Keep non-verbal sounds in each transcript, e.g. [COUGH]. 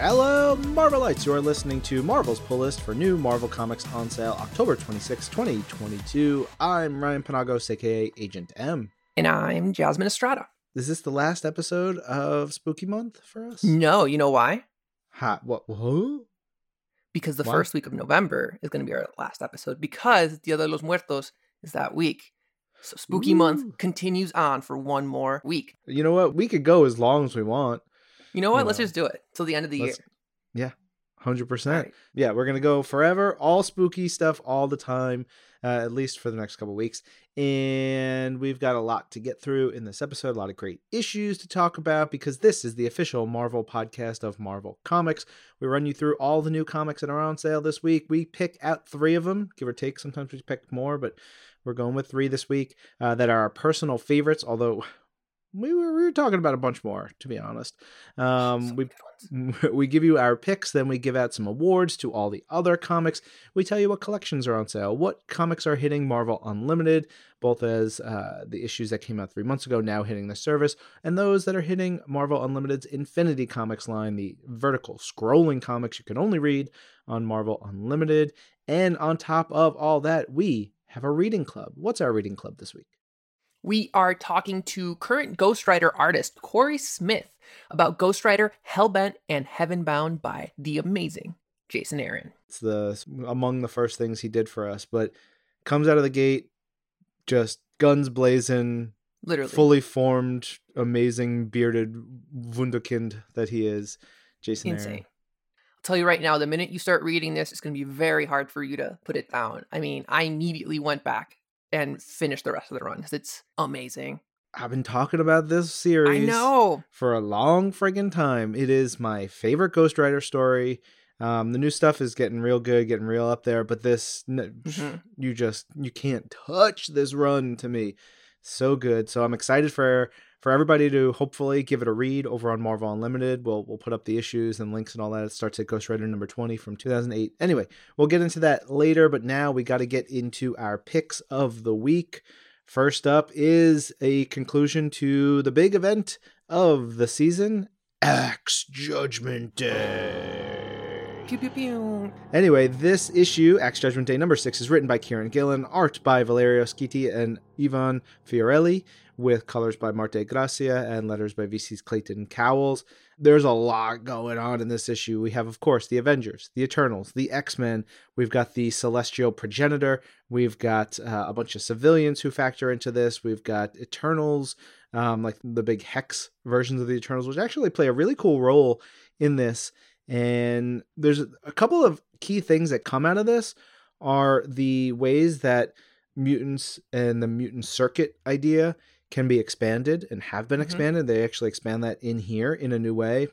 Hello, Marvelites! You are listening to Marvel's Pull List for new Marvel Comics on sale October 26, 2022. I'm Ryan Panagos, aka Agent M. And I'm Jasmine Estrada. Is this the last episode of Spooky Month for us? No, you know why? Ha, what? Huh? Because the Why? first week of November is going to be our last episode because Dia de los Muertos is that week. So Spooky Ooh. Month continues on for one more week. You know what? We could go as long as we want. You know what? Let's know, just do it till the end of the year. Let's- Yeah, 100%. Alright. Yeah, we're going to go forever, all spooky stuff all the time, uh, at least for the next couple weeks. And we've got a lot to get through in this episode, a lot of great issues to talk about because this is the official Marvel podcast of Marvel Comics. We run you through all the new comics that are on sale this week. We pick out three of them, give or take. Sometimes we pick more, but we're going with three this week uh, that are our personal favorites, although. We were, we were talking about a bunch more, to be honest. Um, we [LAUGHS] we give you our picks, then we give out some awards to all the other comics. We tell you what collections are on sale, what comics are hitting Marvel Unlimited, both as uh, the issues that came out three months ago now hitting the service, and those that are hitting Marvel Unlimited's Infinity Comics line, the vertical scrolling comics you can only read on Marvel Unlimited. And on top of all that, we have a reading club. What's our reading club this week? We are talking to current Ghost Rider artist Corey Smith about Ghost Rider Hellbent and Heavenbound by the amazing Jason Aaron. It's the among the first things he did for us, but comes out of the gate just guns blazing, Literally. fully formed, amazing bearded wunderkind that he is. Jason Aaron. insane. Aaron. I'll tell you right now, the minute you start reading this, it's going to be very hard for you to put it down. I mean, I immediately went back and finish the rest of the run because it's amazing. I've been talking about this series I know. for a long friggin' time. It is my favorite Ghost Rider story. Um, the new stuff is getting real good, getting real up there, but this Mhm. you just you can't touch this run to me. So good. So I'm excited for for everybody to hopefully give it a read over on Marvel Unlimited. We'll we'll put up the issues and links and all that. It starts at Ghost Rider number 20 from 2008. Anyway, we'll get into that later, but now we got to get into our picks of the week. First up is a conclusion to the big event of the season, Axe Judgment Day. Pew pew pew. Anyway, this issue, Axe Judgment Day number six, is written by Kieran Gillen, art by Valerio Schitti and Ivan Fiorelli, with colors by Marte Gracia and letters by VC's Clayton Cowles. There's a lot going on in this issue. We have, of course, the Avengers, the Eternals, the X Men. We've got the Celestial Progenitor. We've got uh, a bunch of civilians who factor into this. We've got Eternals, um, like the big Hex versions of the Eternals, which actually play a really cool role in this and there's a couple of key things that come out of this are the ways that mutants and the mutant circuit idea can be expanded and have been Mhm. expanded they actually expand that in here in a new way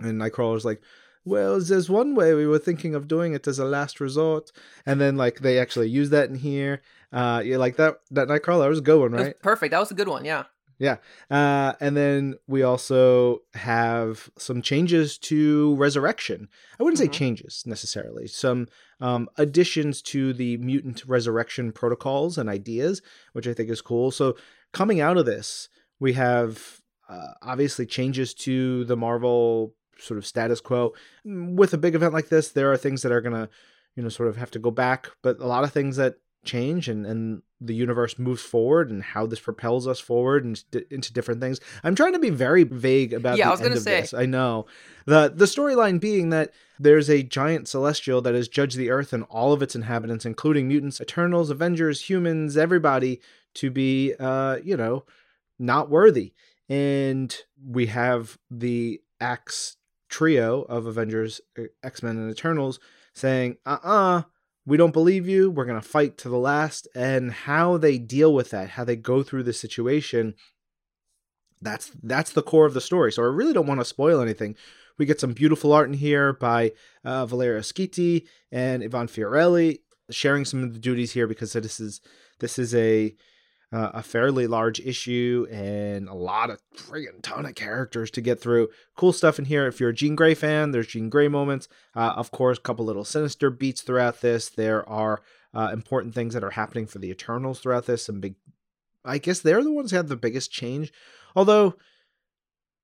and nightcrawler's like well there's one way we were thinking of doing it as a last resort and then like they actually use that in here uh yeah like that that nightcrawler was a good one right perfect. That was a good one. Yeah. Yeah. Uh, and then we also have some changes to Resurrection. I wouldn't say Mhm. changes necessarily, some um, additions to the mutant resurrection protocols and ideas, which I think is cool. So, coming out of this, we have uh, obviously changes to the Marvel sort of status quo. Mm, With a big event like this, there are things that are going to, you know, sort of have to go back, but a lot of things that change and, and the universe moves forward and how this propels us forward and d- into different things. I'm trying to be very vague about Yeah, the I was gonna say. this. I know. The the storyline being that there's a giant celestial that has judged the earth and all of its inhabitants, including mutants, eternals, avengers, humans, everybody, to be uh, you know, not worthy. And we have the Axe trio of Avengers, X Men, and Eternals saying, uh uh we don't believe you. We're going to fight to the last. And how they deal with that, how they go through the situation, that's that's the core of the story. So I really don't want to spoil anything. We get some beautiful art in here by uh, Valerio Schitti and Ivan Fiorelli, sharing some of the duties here because this is this is a uh, a fairly large issue and a lot of friggin' ton of characters to get through. Cool stuff in here. If you're a Jean Grey fan, there's Jean Grey moments. Uh, of course, a couple little sinister beats throughout this. There are uh, important things that are happening for the Eternals throughout this. Some big, I guess they're the ones that have the biggest change. Although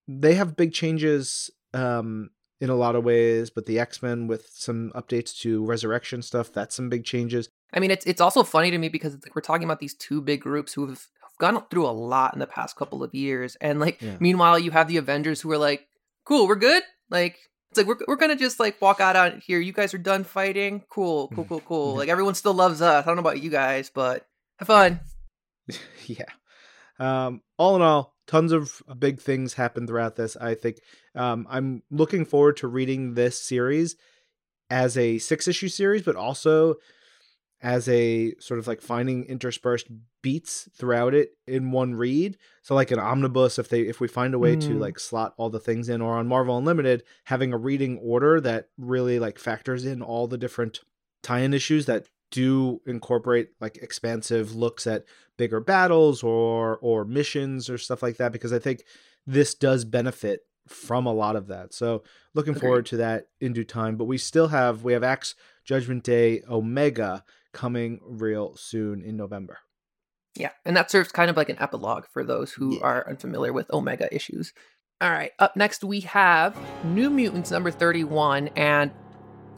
they have big changes um, in a lot of ways, but the X Men with some updates to Resurrection stuff, that's some big changes. I mean, it's it's also funny to me because like we're talking about these two big groups who have gone through a lot in the past couple of years, and like Yeah. meanwhile you have the Avengers who are like, "Cool, we're good." Like it's like we're we're gonna just like walk out on here. You guys are done fighting. Cool, cool, cool, [LAUGHS] cool. Like everyone still loves us. I don't know about you guys, but have fun. [LAUGHS] yeah. Um, all in all, tons of big things happen throughout this. I think um, I'm looking forward to reading this series as a six issue series, but also as a sort of like finding interspersed beats throughout it in one read. So like an omnibus, if they if we find a way to Mm. like slot all the things in, or on Marvel Unlimited, having a reading order that really like factors in all the different tie-in issues that do incorporate like expansive looks at bigger battles or or missions or stuff like that because I think this does benefit from a lot of that. So looking Agreed. forward to that in due time. But we still have we have Axe Judgment Day Omega coming real soon in November. Yeah, and that serves kind of like an epilogue for those who Yeah. are unfamiliar with Omega issues. All right, up next we have New Mutants number 31, and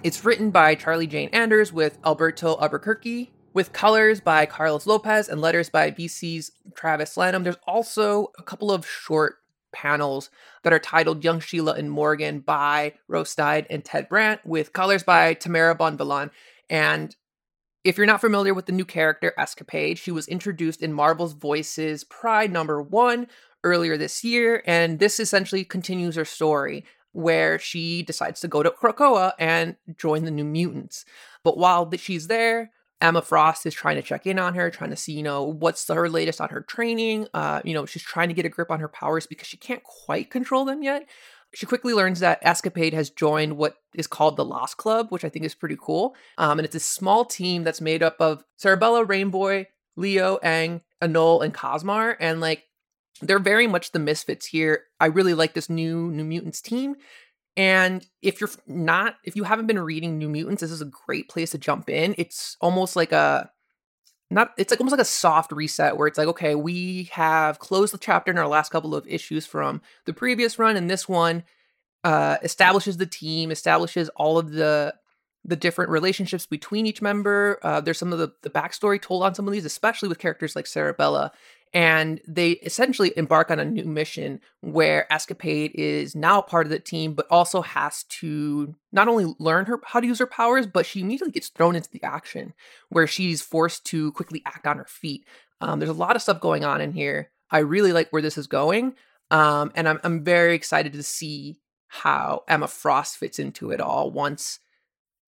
it's written by Charlie Jane Anders with Alberto Albuquerque, with colors by Carlos Lopez and letters by VC's Travis Lanham. There's also a couple of short panels that are titled Young Sheila and Morgan by Rose Stein and Ted Brandt, with colors by Tamara Bonvillain. And if you're not familiar with the new character Escapade, she was introduced in Marvel's Voices Pride number one earlier this year, and this essentially continues her story where she decides to go to Krakoa and join the New Mutants. But while she's there, Emma Frost is trying to check in on her, trying to see, you know, what's her latest on her training. Uh, you know, she's trying to get a grip on her powers because she can't quite control them yet. She quickly learns that Escapade has joined what is called the Lost Club, which I think is pretty cool. Um, and it's a small team that's made up of Cerebella, Rainboy, Leo, Aang, Anole, and Cosmar. And like, they're very much the misfits here. I really like this new New Mutants team. And if you're not, if you haven't been reading New Mutants, this is a great place to jump in. It's almost like a not it's like almost like a soft reset where it's like okay we have closed the chapter in our last couple of issues from the previous run and this one uh establishes the team establishes all of the the different relationships between each member uh there's some of the, the backstory told on some of these especially with characters like Cerebella and they essentially embark on a new mission where Escapade is now part of the team, but also has to not only learn her how to use her powers, but she immediately gets thrown into the action where she's forced to quickly act on her feet. Um, there's a lot of stuff going on in here. I really like where this is going, um, and I'm I'm very excited to see how Emma Frost fits into it all once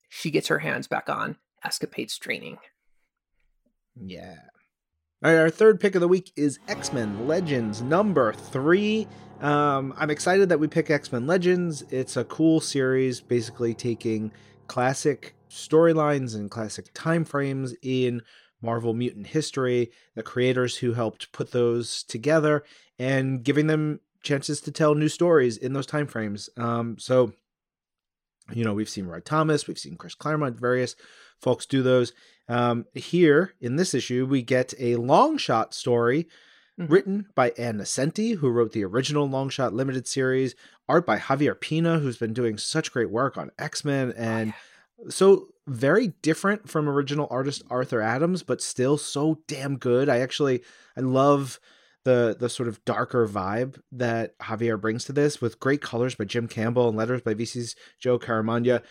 she gets her hands back on Escapade's training. Yeah. All right, our third pick of the week is X Men Legends number three. Um, I'm excited that we pick X Men Legends. It's a cool series, basically taking classic storylines and classic time frames in Marvel mutant history, the creators who helped put those together, and giving them chances to tell new stories in those time frames. Um, so, you know, we've seen Roy Thomas, we've seen Chris Claremont, various folks do those. Um, here in this issue, we get a long shot story Mhm. written by Ann Nocenti, who wrote the original long shot limited series, art by Javier Pina, who's been doing such great work on X Men, and so very different from original artist Arthur Adams, but still so damn good. I actually I love the the sort of darker vibe that Javier brings to this, with great colors by Jim Campbell and letters by VC's Joe Caramagna.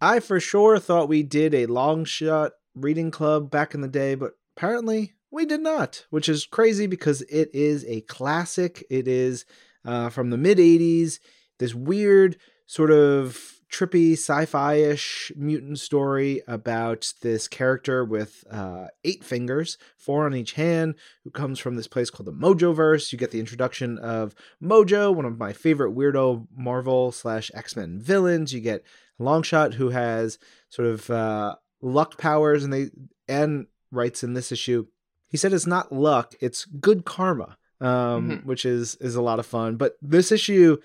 I for sure thought we did a long shot reading club back in the day, but apparently we did not, which is crazy because it is a classic. It is uh, from the mid 80s, this weird sort of trippy sci-fi-ish mutant story about this character with uh, eight fingers, four on each hand, who comes from this place called the Mojoverse. You get the introduction of Mojo, one of my favorite weirdo Marvel slash X-Men villains. You get Longshot, who has sort of uh, luck powers, and they and writes in this issue. He said it's not luck; it's good karma, um, Mhm. which is is a lot of fun. But this issue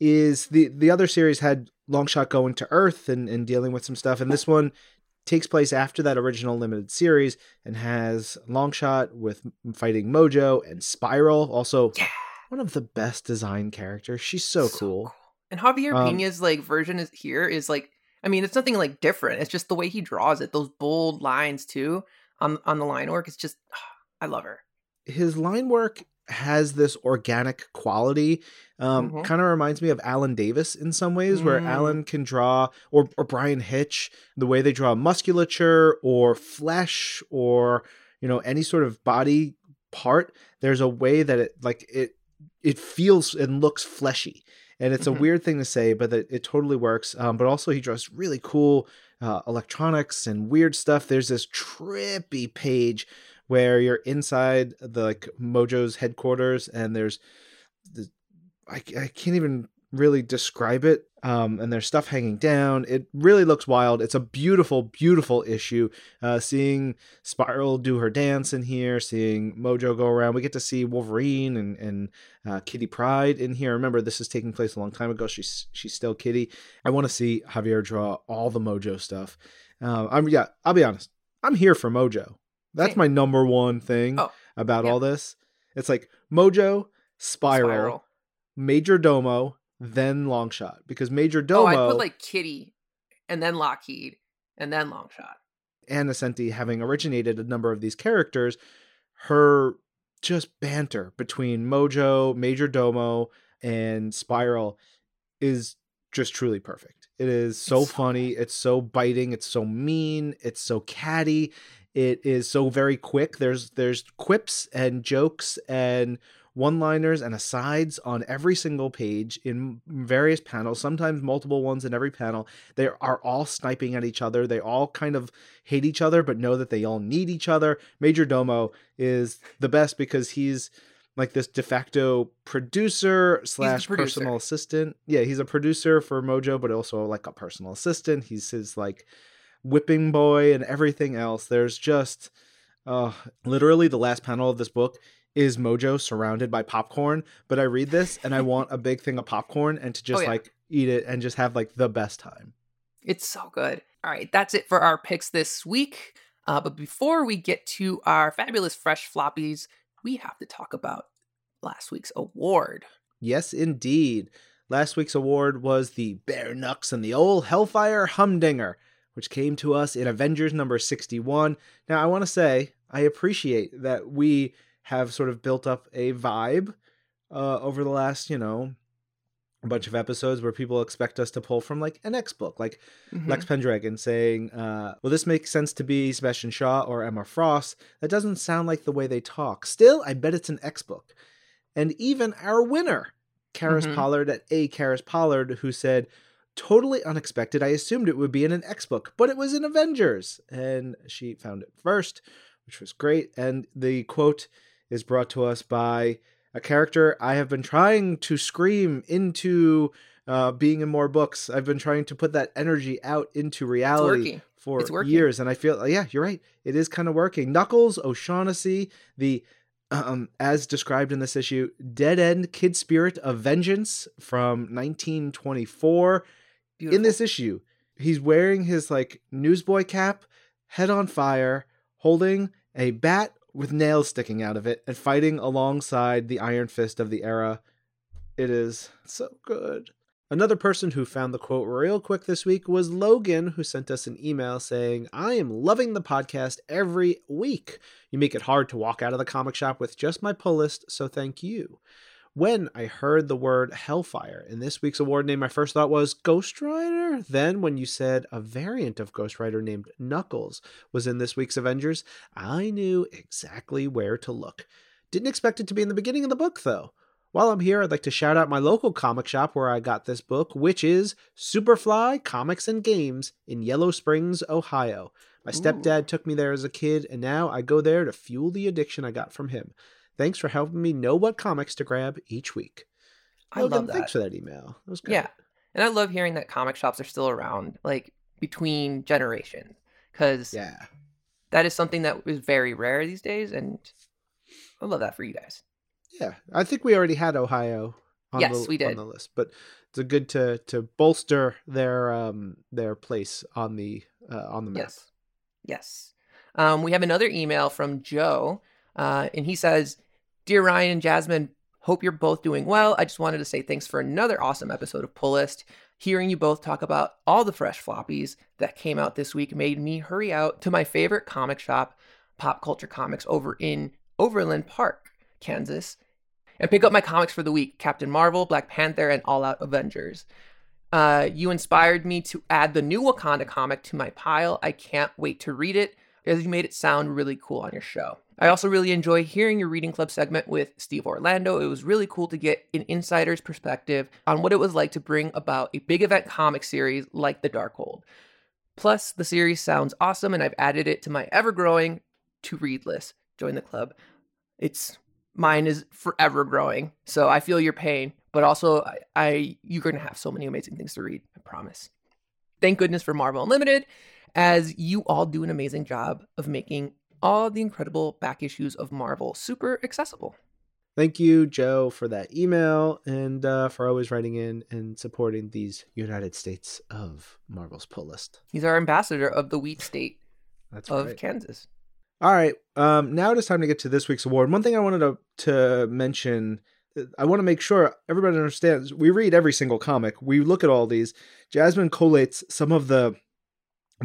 is the the other series had Longshot going to Earth and, and dealing with some stuff, and this one takes place after that original limited series and has Longshot with fighting Mojo and Spiral, also Yeah. one of the best design characters. She's so, So cool. And Javier Um, Pina's like version is here is like I mean, it's nothing like different. It's just the way he draws it. Those bold lines too on on the line work. It's just [SIGHS] I love her. his line work has this organic quality. Um, Mhm. Kind of reminds me of Alan Davis in some ways, where Mm. Alan can draw, or or Bryan Hitch, the way they draw musculature or flesh or you know any sort of body part. There's a way that it like it it feels and looks fleshy. And it's Mhm. a weird thing to say, but it, it totally works. Um, but also, he draws really cool uh, electronics and weird stuff. There's this trippy page where you're inside the like Mojo's headquarters, and there's, the, I, I can't even really describe it. Um, and there's stuff hanging down. It really looks wild. It's a beautiful, beautiful issue. Uh, seeing Spiral do her dance in here, seeing Mojo go around. We get to see Wolverine and and uh, Kitty Pryde in here. Remember, this is taking place a long time ago. She's she's still Kitty. I want to see Javier draw all the Mojo stuff. Uh, I'm yeah. I'll be honest. I'm here for Mojo. That's my number one thing Oh, about yeah. all this. It's like Mojo, Spiral, Spiral. Major Domo, then Longshot. Because Major oh, Domo. Oh, Domo I put like Kitty and then Lockheed and then Longshot. Ann Nocenti having originated a number of these characters, her just banter between Mojo, Major Domo, and Spiral is just truly perfect. It is so It's so funny, it's so biting, it's so mean, it's so catty, it is so very quick. There's there's quips and jokes and one-liners and asides on every single page in various panels, sometimes multiple ones in every panel. They are all sniping at each other. They all kind of hate each other, but know that they all need each other. Major Domo is the best because he's like this de facto producer slash producer. personal assistant. Yeah, he's a producer for Mojo, but also like a personal assistant. He's his like whipping boy and everything else. There's just uh literally the last panel of this book is Mojo surrounded by popcorn, but I read this and I [LAUGHS] want a big thing of popcorn and to just Oh, yeah. like eat it and just have like the best time. It's so good. All right, that's it for our picks this week. Uh, but before we get to our fabulous fresh floppies, we have to talk about last week's award. Yes, indeed. Last week's award was the Bare Knucks and the Old Hellfire Humdinger, which came to us in Avengers number 61. Now, I want to say, I appreciate that we have sort of built up a vibe uh, over the last, you know, a bunch of episodes where people expect us to pull from like an X book, like Mhm. Lex Pendragon saying, uh, Well, this makes sense to be Sebastian Shaw or Emma Frost. That doesn't sound like the way they talk. Still, I bet it's an X book. And even our winner, Karis Mhm. Pollard at A. Karis Pollard, who said, Totally unexpected. I assumed it would be in an X book, but it was in Avengers. And she found it first, which was great. And the quote is brought to us by a character I have been trying to scream into uh, being in more books. I've been trying to put that energy out into reality for years, and I feel yeah, you're right. It is kind of working. Knuckles O'Shaughnessy, the um, as described in this issue, dead end kid spirit of vengeance from 1924. Beautiful. In this issue, he's wearing his like newsboy cap, head on fire, holding a bat with nails sticking out of it, and fighting alongside the Iron Fist of the era. It is so good. Another person who found the quote real quick this week was Logan, who sent us an email saying, I am loving the podcast every week. You make it hard to walk out of the comic shop with just my pull list, so thank you. When I heard the word Hellfire in this week's award name, my first thought was Ghost Rider. Then, when you said a variant of Ghost Rider named Knuckles was in this week's Avengers, I knew exactly where to look. Didn't expect it to be in the beginning of the book, though. While I'm here, I'd like to shout out my local comic shop where I got this book, which is Superfly Comics and Games in Yellow Springs, Ohio. My Ooh. stepdad took me there as a kid, and now I go there to fuel the addiction I got from him. Thanks for helping me know what comics to grab each week. I Logan, love that. thanks for that email. That was good. Yeah. And I love hearing that comic shops are still around, like between generations, because Yeah. that is something that is very rare these days, and I love that for you guys. Yeah. I think we already had Ohio on, Yes, the, we did. on the list, but it's a good to to bolster their um their place on the uh, on the map. Yes. Yes. Um, we have another email from Joe, uh, and he says, Dear Ryan and Jasmine, Hope you're both doing well. I just wanted to say thanks for another awesome episode of Pull List. Hearing you both talk about all the fresh floppies that came out this week made me hurry out to my favorite comic shop, Pop Culture Comics, over in Overland Park, Kansas, and pick up my comics for the week Captain Marvel, Black Panther, and All Out Avengers. Uh, you inspired me to add the new Wakanda comic to my pile. I can't wait to read it as you made it sound really cool on your show. I also really enjoy hearing your reading club segment with Steve Orlando. It was really cool to get an insider's perspective on what it was like to bring about a big event comic series like The Darkhold. Plus, the series sounds awesome, and I've added it to my ever growing to read list. Join the club. It's mine is forever growing, so I feel your pain, but also I, I you're gonna have so many amazing things to read. I promise. Thank goodness for Marvel Unlimited as you all do an amazing job of making all the incredible back issues of Marvel super accessible. Thank you, Joe, for that email and uh, for always writing in and supporting these United States of Marvel's pull list. He's our ambassador of the wheat state [LAUGHS] That's of right. Kansas. All right. Um, now it is time to get to this week's award. One thing I wanted to, to mention I want to make sure everybody understands we read every single comic. We look at all these. Jasmine collates some of the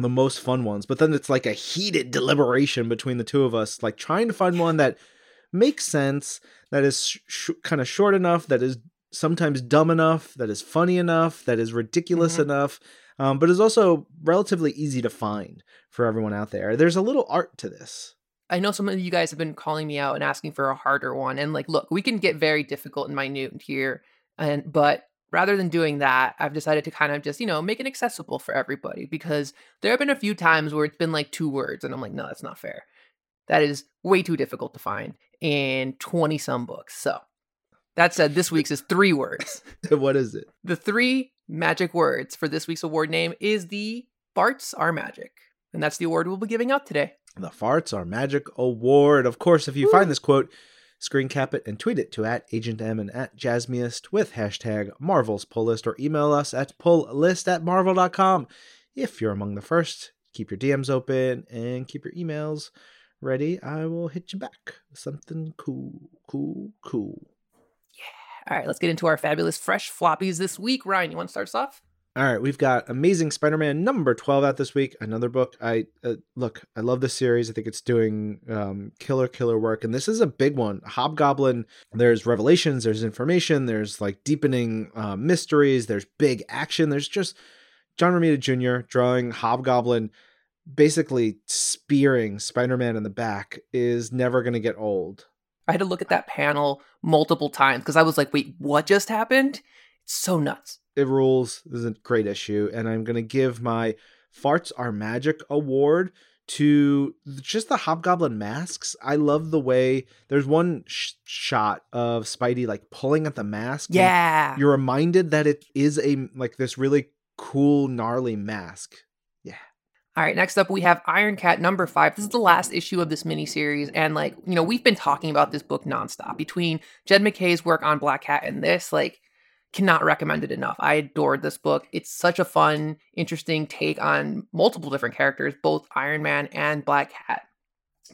the most fun ones, but then it's like a heated deliberation between the two of us, like trying to find one that makes sense, that is sh- sh- kind of short enough, that is sometimes dumb enough, that is funny enough, that is ridiculous Mhm. enough, um, but is also relatively easy to find for everyone out there. There's a little art to this. I know some of you guys have been calling me out and asking for a harder one. And like, look, we can get very difficult and minute here. And but rather than doing that, I've decided to kind of just, you know, make it accessible for everybody because there have been a few times where it's been like two words, and I'm like, no, that's not fair. That is way too difficult to find in 20 some books. So that said, this week's is three words. [LAUGHS] what is it? The three magic words for this week's award name is the farts are magic. And that's the award we'll be giving out today. The Farts Are Magic Award. Of course, if you find this quote, screen cap it and tweet it to at Agent M and at Jasmiest with hashtag Marvel's Pull List or email us at pulllist at marvel.com. If you're among the first, keep your DMs open and keep your emails ready. I will hit you back with something cool, cool, cool. Yeah. All right, let's get into our fabulous fresh floppies this week. Ryan, you want to start us off? All right, we've got Amazing Spider-Man number 12 out this week. Another book. I uh, look, I love this series. I think it's doing um, killer killer work and this is a big one. Hobgoblin, there's revelations, there's information, there's like deepening uh, mysteries, there's big action. There's just John Romita Jr. drawing Hobgoblin basically spearing Spider-Man in the back is never going to get old. I had to look at that panel multiple times because I was like, wait, what just happened? It's so nuts. It rules. This is a great issue, and I'm gonna give my "Farts Are Magic" award to just the Hobgoblin masks. I love the way there's one sh- shot of Spidey like pulling at the mask. Yeah. you're reminded that it is a like this really cool gnarly mask. Yeah. All right, next up we have Iron Cat number five. This is the last issue of this miniseries, and like you know, we've been talking about this book nonstop. Between Jed MacKay's work on Black Cat and this, like, cannot recommend it enough. I adored this book. It's such a fun, interesting take on multiple different characters, both Iron Man and Black Cat.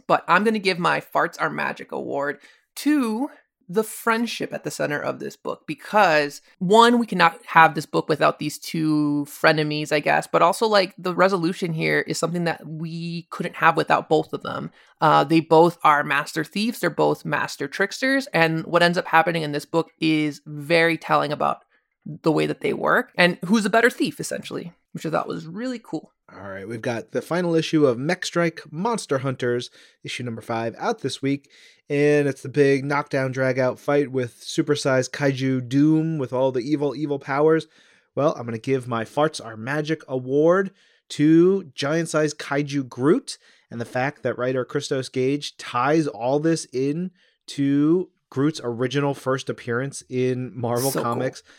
But I'm gonna give my Farts Are Magic award to the friendship at the center of this book because one we cannot have this book without these two frenemies i guess but also like the resolution here is something that we couldn't have without both of them. Uh, they both are master thieves. They're both master tricksters. And what ends up happening in this book is very telling about the way that they work and who's a better thief essentially which i thought was really cool All right, we've got the final issue of Mech Strike Monster Hunters, issue number five, out this week. And it's the big knockdown, drag out fight with supersized kaiju Doom with all the evil, evil powers. Well, I'm going to give my Farts Are Magic award to giant sized kaiju Groot and the fact that writer Christos Gage ties all this in to Groot's original first appearance in Marvel So cool.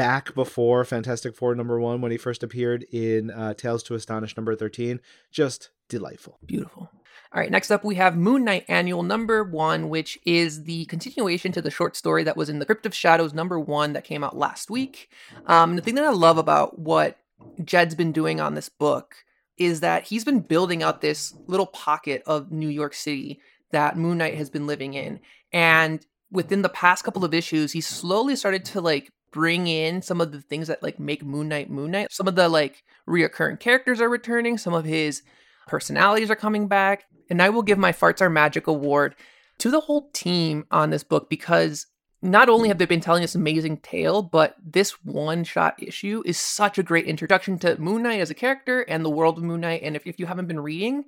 Back before Fantastic Four number one when he first appeared in uh, Tales to Astonish number 13. Just delightful. Beautiful. All right, next up we have Moon Knight Annual number one, which is the continuation to the short story that was in the Crypt of Shadows number one that came out last week. Um, the thing that I love about what Jed's been doing on this book is that he's been building out this little pocket of New York City that Moon Knight has been living in. And within the past couple of issues, he slowly started to like bring in some of the things that like make Moon Knight Moon Knight. Some of the like reoccurring characters are returning, some of his personalities are coming back. And I will give my Farts Are Magic award to the whole team on this book because not only have they been telling this amazing tale, but this one shot issue is such a great introduction to Moon Knight as a character and the world of Moon Knight. And if, if you haven't been reading,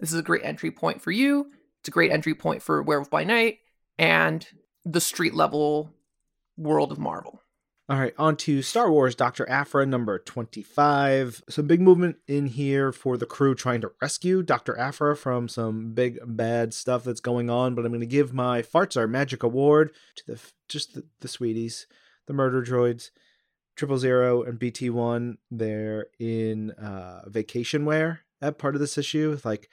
this is a great entry point for you. It's a great entry point for Werewolf by Night and the street level world of Marvel. All right, on to Star Wars Dr. Aphra number 25. Some big movement in here for the crew trying to rescue Dr. Aphra from some big bad stuff that's going on, but I'm going to give my Farts Are Magic Award to the just the, the sweeties, the murder droids, Triple Zero and BT1. They're in uh, vacation wear at part of this issue, like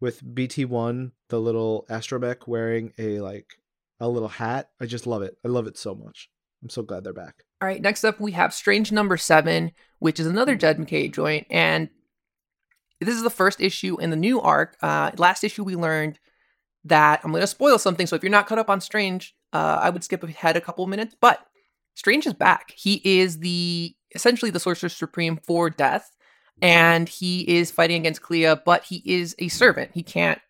with BT1, the little astromech wearing a like a little hat. I just love it. I love it so much. I'm so glad they're back. All right, next up we have Strange Number Seven, which is another Jed MacKay joint, and this is the first issue in the new arc. Uh, last issue we learned that I'm going to spoil something, so if you're not caught up on Strange, uh, I would skip ahead a couple minutes. But Strange is back. He is the essentially the Sorcerer Supreme for Death, and he is fighting against Clea, but he is a servant. He can't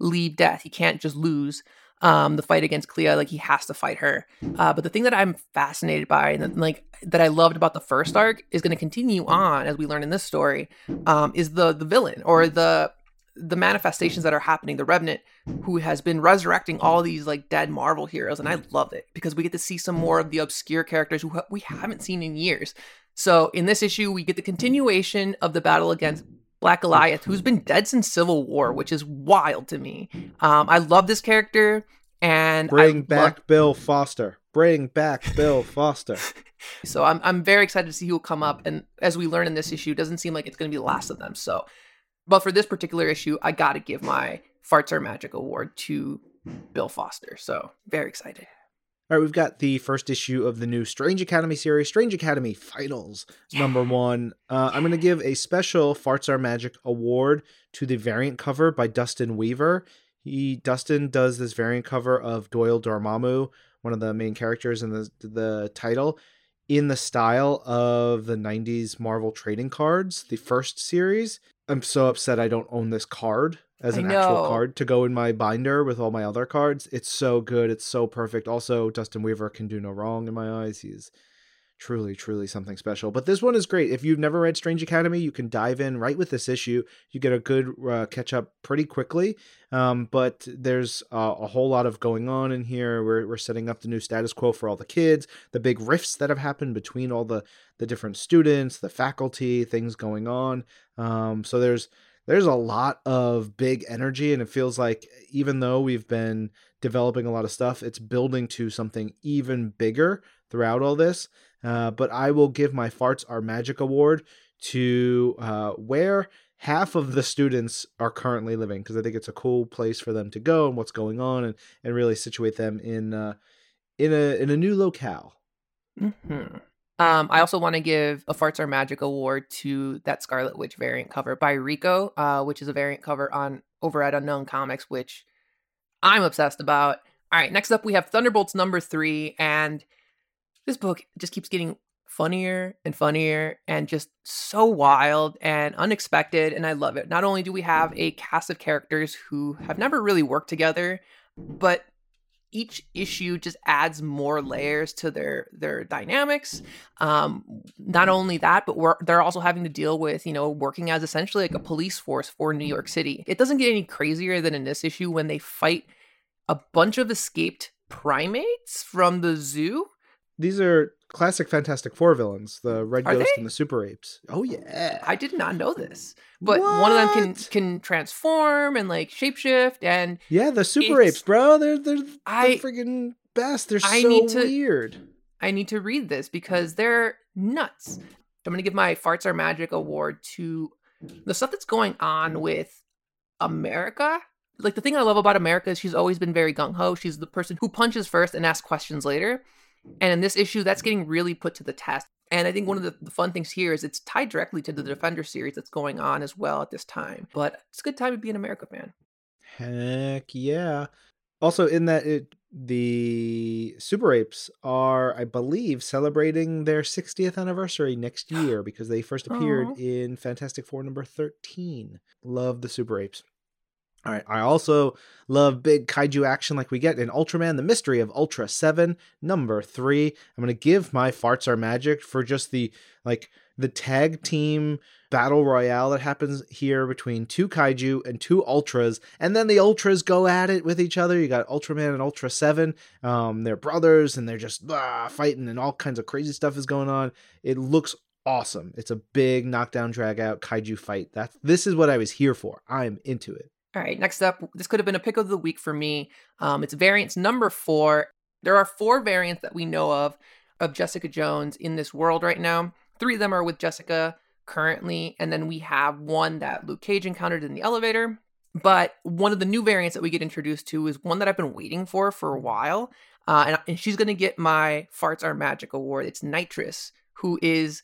leave Death. He can't just lose um, the fight against Clea, like he has to fight her. Uh, but the thing that I'm fascinated by and like that I loved about the first arc is going to continue on as we learn in this story um, is the the villain or the the manifestations that are happening. The Revenant, who has been resurrecting all these like dead Marvel heroes, and I love it because we get to see some more of the obscure characters who we haven't seen in years. So in this issue, we get the continuation of the battle against Black Goliath, who's been dead since Civil War, which is wild to me. Um, I love this character, and bring I back love- Bill Foster. Bring back Bill Foster. [LAUGHS] So I'm I'm very excited to see who will come up, and as we learn in this issue, it doesn't seem like it's going to be the last of them. So, but for this particular issue, I got to give my Farts Are Magic award to Bill Foster. So very excited. All right, we've got the first issue of the new Strange Academy series, Strange Academy Finals, number one. Uh, I'm going to give a special Farts Are Magic award to the variant cover by Dustin Weaver. He Dustin does this variant cover of Doyle Dormammu, one of the main characters in the the title, in the style of the '90s Marvel trading cards, the first series. I'm so upset I don't own this card as an actual card to go in my binder with all my other cards. It's so good. It's so perfect. Also, Dustin Weaver can do no wrong in my eyes. He's truly, truly something special. But this one is great. If you've never read Strange Academy, you can dive in right with this issue. You get a good uh, catch up pretty quickly. Um, but there's uh, a whole lot of going on in here. We're, we're setting up the new status quo for all the kids, the big rifts that have happened between all the, the different students, the faculty, things going on. Um, so there's there's a lot of big energy and it feels like even though we've been developing a lot of stuff it's building to something even bigger throughout all this uh, but i will give my farts are magic award to uh, where half of the students are currently living because i think it's a cool place for them to go and what's going on and, and really situate them in uh, in a in a new locale. Hmm Um, I also want to give a Farts Are Magic award to that Scarlet Witch variant cover by Rico, uh, which is a variant cover on over at Unknown Comics, which I'm obsessed about. All right, next up we have Thunderbolts number three, and this book just keeps getting funnier and funnier and just so wild and unexpected, and I love it. Not only do we have a cast of characters who have never really worked together, but each issue just adds more layers to their their dynamics. Um, not only that, but we're, they're also having to deal with you know working as essentially like a police force for New York City. It doesn't get any crazier than in this issue when they fight a bunch of escaped primates from the zoo. These are classic fantastic four villains the mm, red Are ghost they? and the super apes oh, oh yeah I did not know this, but one of them can can transform and like shapeshift and Yeah, the super apes, bro. They're they're, they're I- freaking best. They're I so need to- weird. I need to read this because they're nuts. I'm going to give my Farts Are Magic award to the stuff that's going on with America. Like the thing I love about America is she's always been very gung ho. She's the person who punches first and asks questions later. And in this issue, that's getting really put to the test. And I think one of the, the fun things here is it's tied directly to the Defender series that's going on as well at this time. But it's a good time to be an America fan. Heck yeah. Also, in that it the Super Apes are, I believe, celebrating their 60th anniversary next [GASPS] year because they first appeared Aw. in Fantastic Four number 13. Love the Super Apes. All right. I also love big kaiju action like we get in Ultraman, the Mystery of Ultra 7, number 3. I'm going to give my farts are magic for just the like the tag team battle royale that happens here between two kaiju and two ultras and then the ultras go at it with each other. You got ultraman and ultra 7 um, they're brothers and they're just ah, fighting and all kinds of crazy stuff is going on. It looks awesome. It's a big knockdown drag out kaiju fight. That's this is what i was here for. I'm into it All right, next up, this could have been a pick of the week for me. Um, it's variants number four. There are four variants that we know of of Jessica Jones in this world right now. Three of them are with Jessica currently, and then we have one that Luke Cage encountered in the elevator. But one of the new variants that we get introduced to is one that I've been waiting for for a while, uh, and, and she's going to get my Farts Are Magic award. It's Nitrous, who is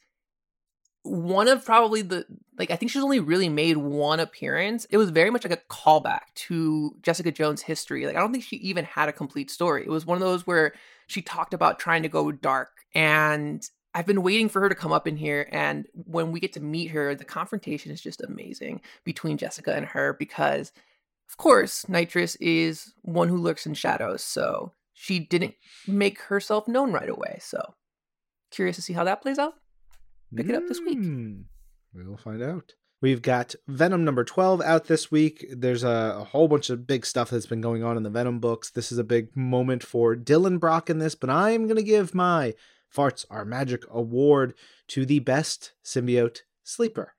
one of probably the like I think she's only really made one appearance. It was very much like a callback to Jessica Jones' history. Like I don't think she even had a complete story. It was one of those where she talked about trying to go dark and I've been waiting for her to come up in here and when we get to meet her, the confrontation is just amazing between Jessica and her because of course, Nitrous is one who lurks in shadows, so she didn't make herself known right away. So curious to see how that plays out. Pick it up this week. Mm, We will find out. We've got Venom number 12 out this week. There's a, a whole bunch of big stuff that's been going on in the Venom books. This is a big moment for Dylan Brock in this, but I'm going to give my Farts Are Magic award to the best symbiote sleeper,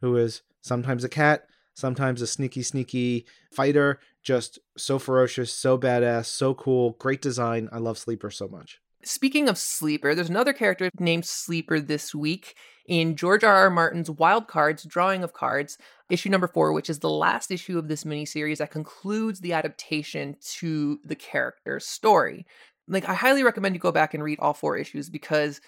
who is sometimes a cat, sometimes a sneaky, sneaky fighter. Just so ferocious, so badass, so cool. Great design. I love Sleeper so much. Speaking of Sleeper, there's another character named Sleeper this week in George R. R. Martin's Wild Cards Drawing of Cards, issue number four, which is the last issue of this miniseries that concludes the adaptation to the character's story. Like, I highly recommend you go back and read all four issues because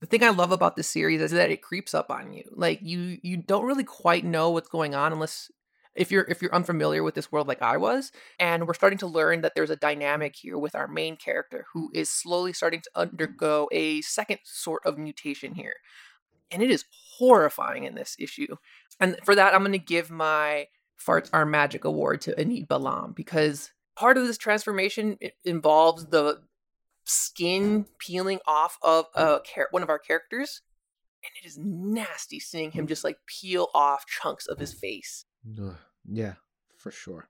the thing I love about this series is that it creeps up on you. Like, you you don't really quite know what's going on unless if you're if you're unfamiliar with this world like I was, and we're starting to learn that there's a dynamic here with our main character who is slowly starting to undergo a second sort of mutation here. And it is horrifying in this issue. And for that, I'm going to give my Farts Are Magic award to Anit Balam because part of this transformation involves the skin peeling off of a char- one of our characters. And it is nasty seeing him just like peel off chunks of his face. Ugh, yeah, for sure.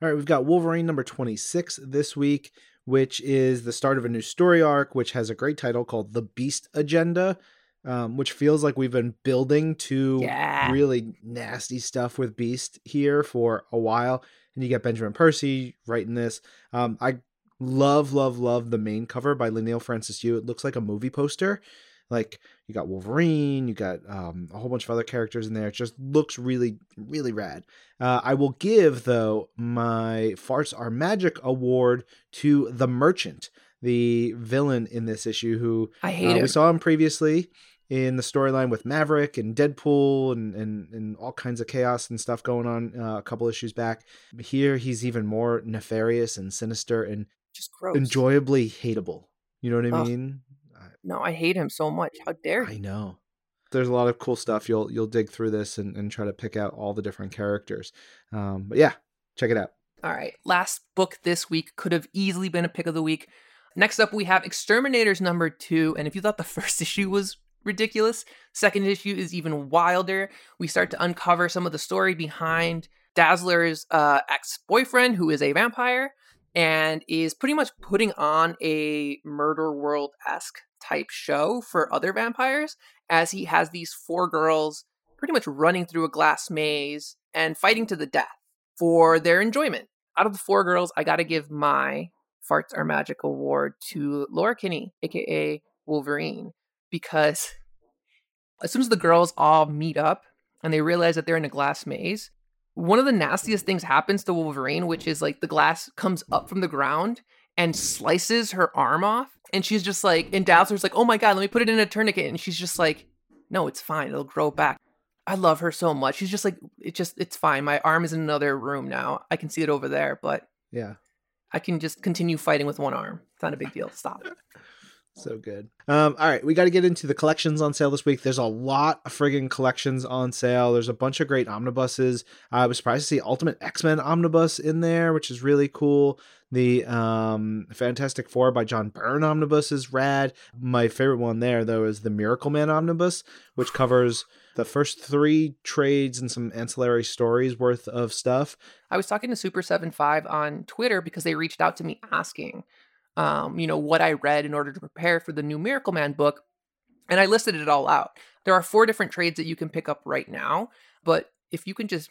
All right, we've got Wolverine number 26 this week, which is the start of a new story arc, which has a great title called The Beast Agenda, um, which feels like we've been building to Yeah. really nasty stuff with Beast here for a while. And you get Benjamin Percy writing this. Um, I love, love, love the main cover by Leinil Francis Yu. It looks like a movie poster. Like you got Wolverine, you got um, a whole bunch of other characters in there. It just looks really, really rad. Uh, I will give though my Farts Are Magic award to the Merchant, the villain in this issue, who I uh, we saw him previously in the storyline with Maverick and Deadpool and, and and all kinds of chaos and stuff going on uh, a couple issues back. Here he's even more nefarious and sinister and Just gross. enjoyably hateable. You know what I Ugh. mean? No, I hate him so much. How dare I know. There's a lot of cool stuff. You'll you'll dig through this and, and try to pick out all the different characters. Um, but yeah, check it out. All right. Last book this week could have easily been a pick of the week. Next up, we have X-Terminators number two. And if you thought the [LAUGHS] first issue was ridiculous, second issue is even wilder. We start to uncover some of the story behind Dazzler's uh, ex boyfriend, who is a vampire and is pretty much putting on a murder world esque type show for other vampires as he has these four girls pretty much running through a glass maze and fighting to the death for their enjoyment. Out of the four girls, I got to give my Farts Are Magic award to Laura Kinney, aka Wolverine, because as soon as the girls all meet up and they realize that they're in a glass maze, one of the nastiest things happens to Wolverine, which is like the glass comes up from the ground and slices her arm off. And she's just like, and Dazzler's like, oh my God, let me put it in a tourniquet. And she's just like, no, it's fine. It'll grow back. I love her so much. She's just like, it just, it's fine. My arm is in another room now. I can see it over there, but Yeah. I can just continue fighting with one arm. It's not a big deal. Stop. [LAUGHS] So good. Um, all right, we got to get into the collections on sale this week. There's a lot of friggin' collections on sale. There's a bunch of great omnibuses. I was surprised to see Ultimate X Men omnibus in there, which is really cool. The um, Fantastic Four by John Byrne omnibus is rad. My favorite one there, though, is the Miracleman omnibus, which [SIGHS] covers the first three trades and some ancillary stories worth of stuff. I was talking to Super Seven Five on Twitter because they reached out to me asking um, you know, what I read in order to prepare for the new Miracleman book. And I listed it all out. There are four different trades that you can pick up right now, but if you can just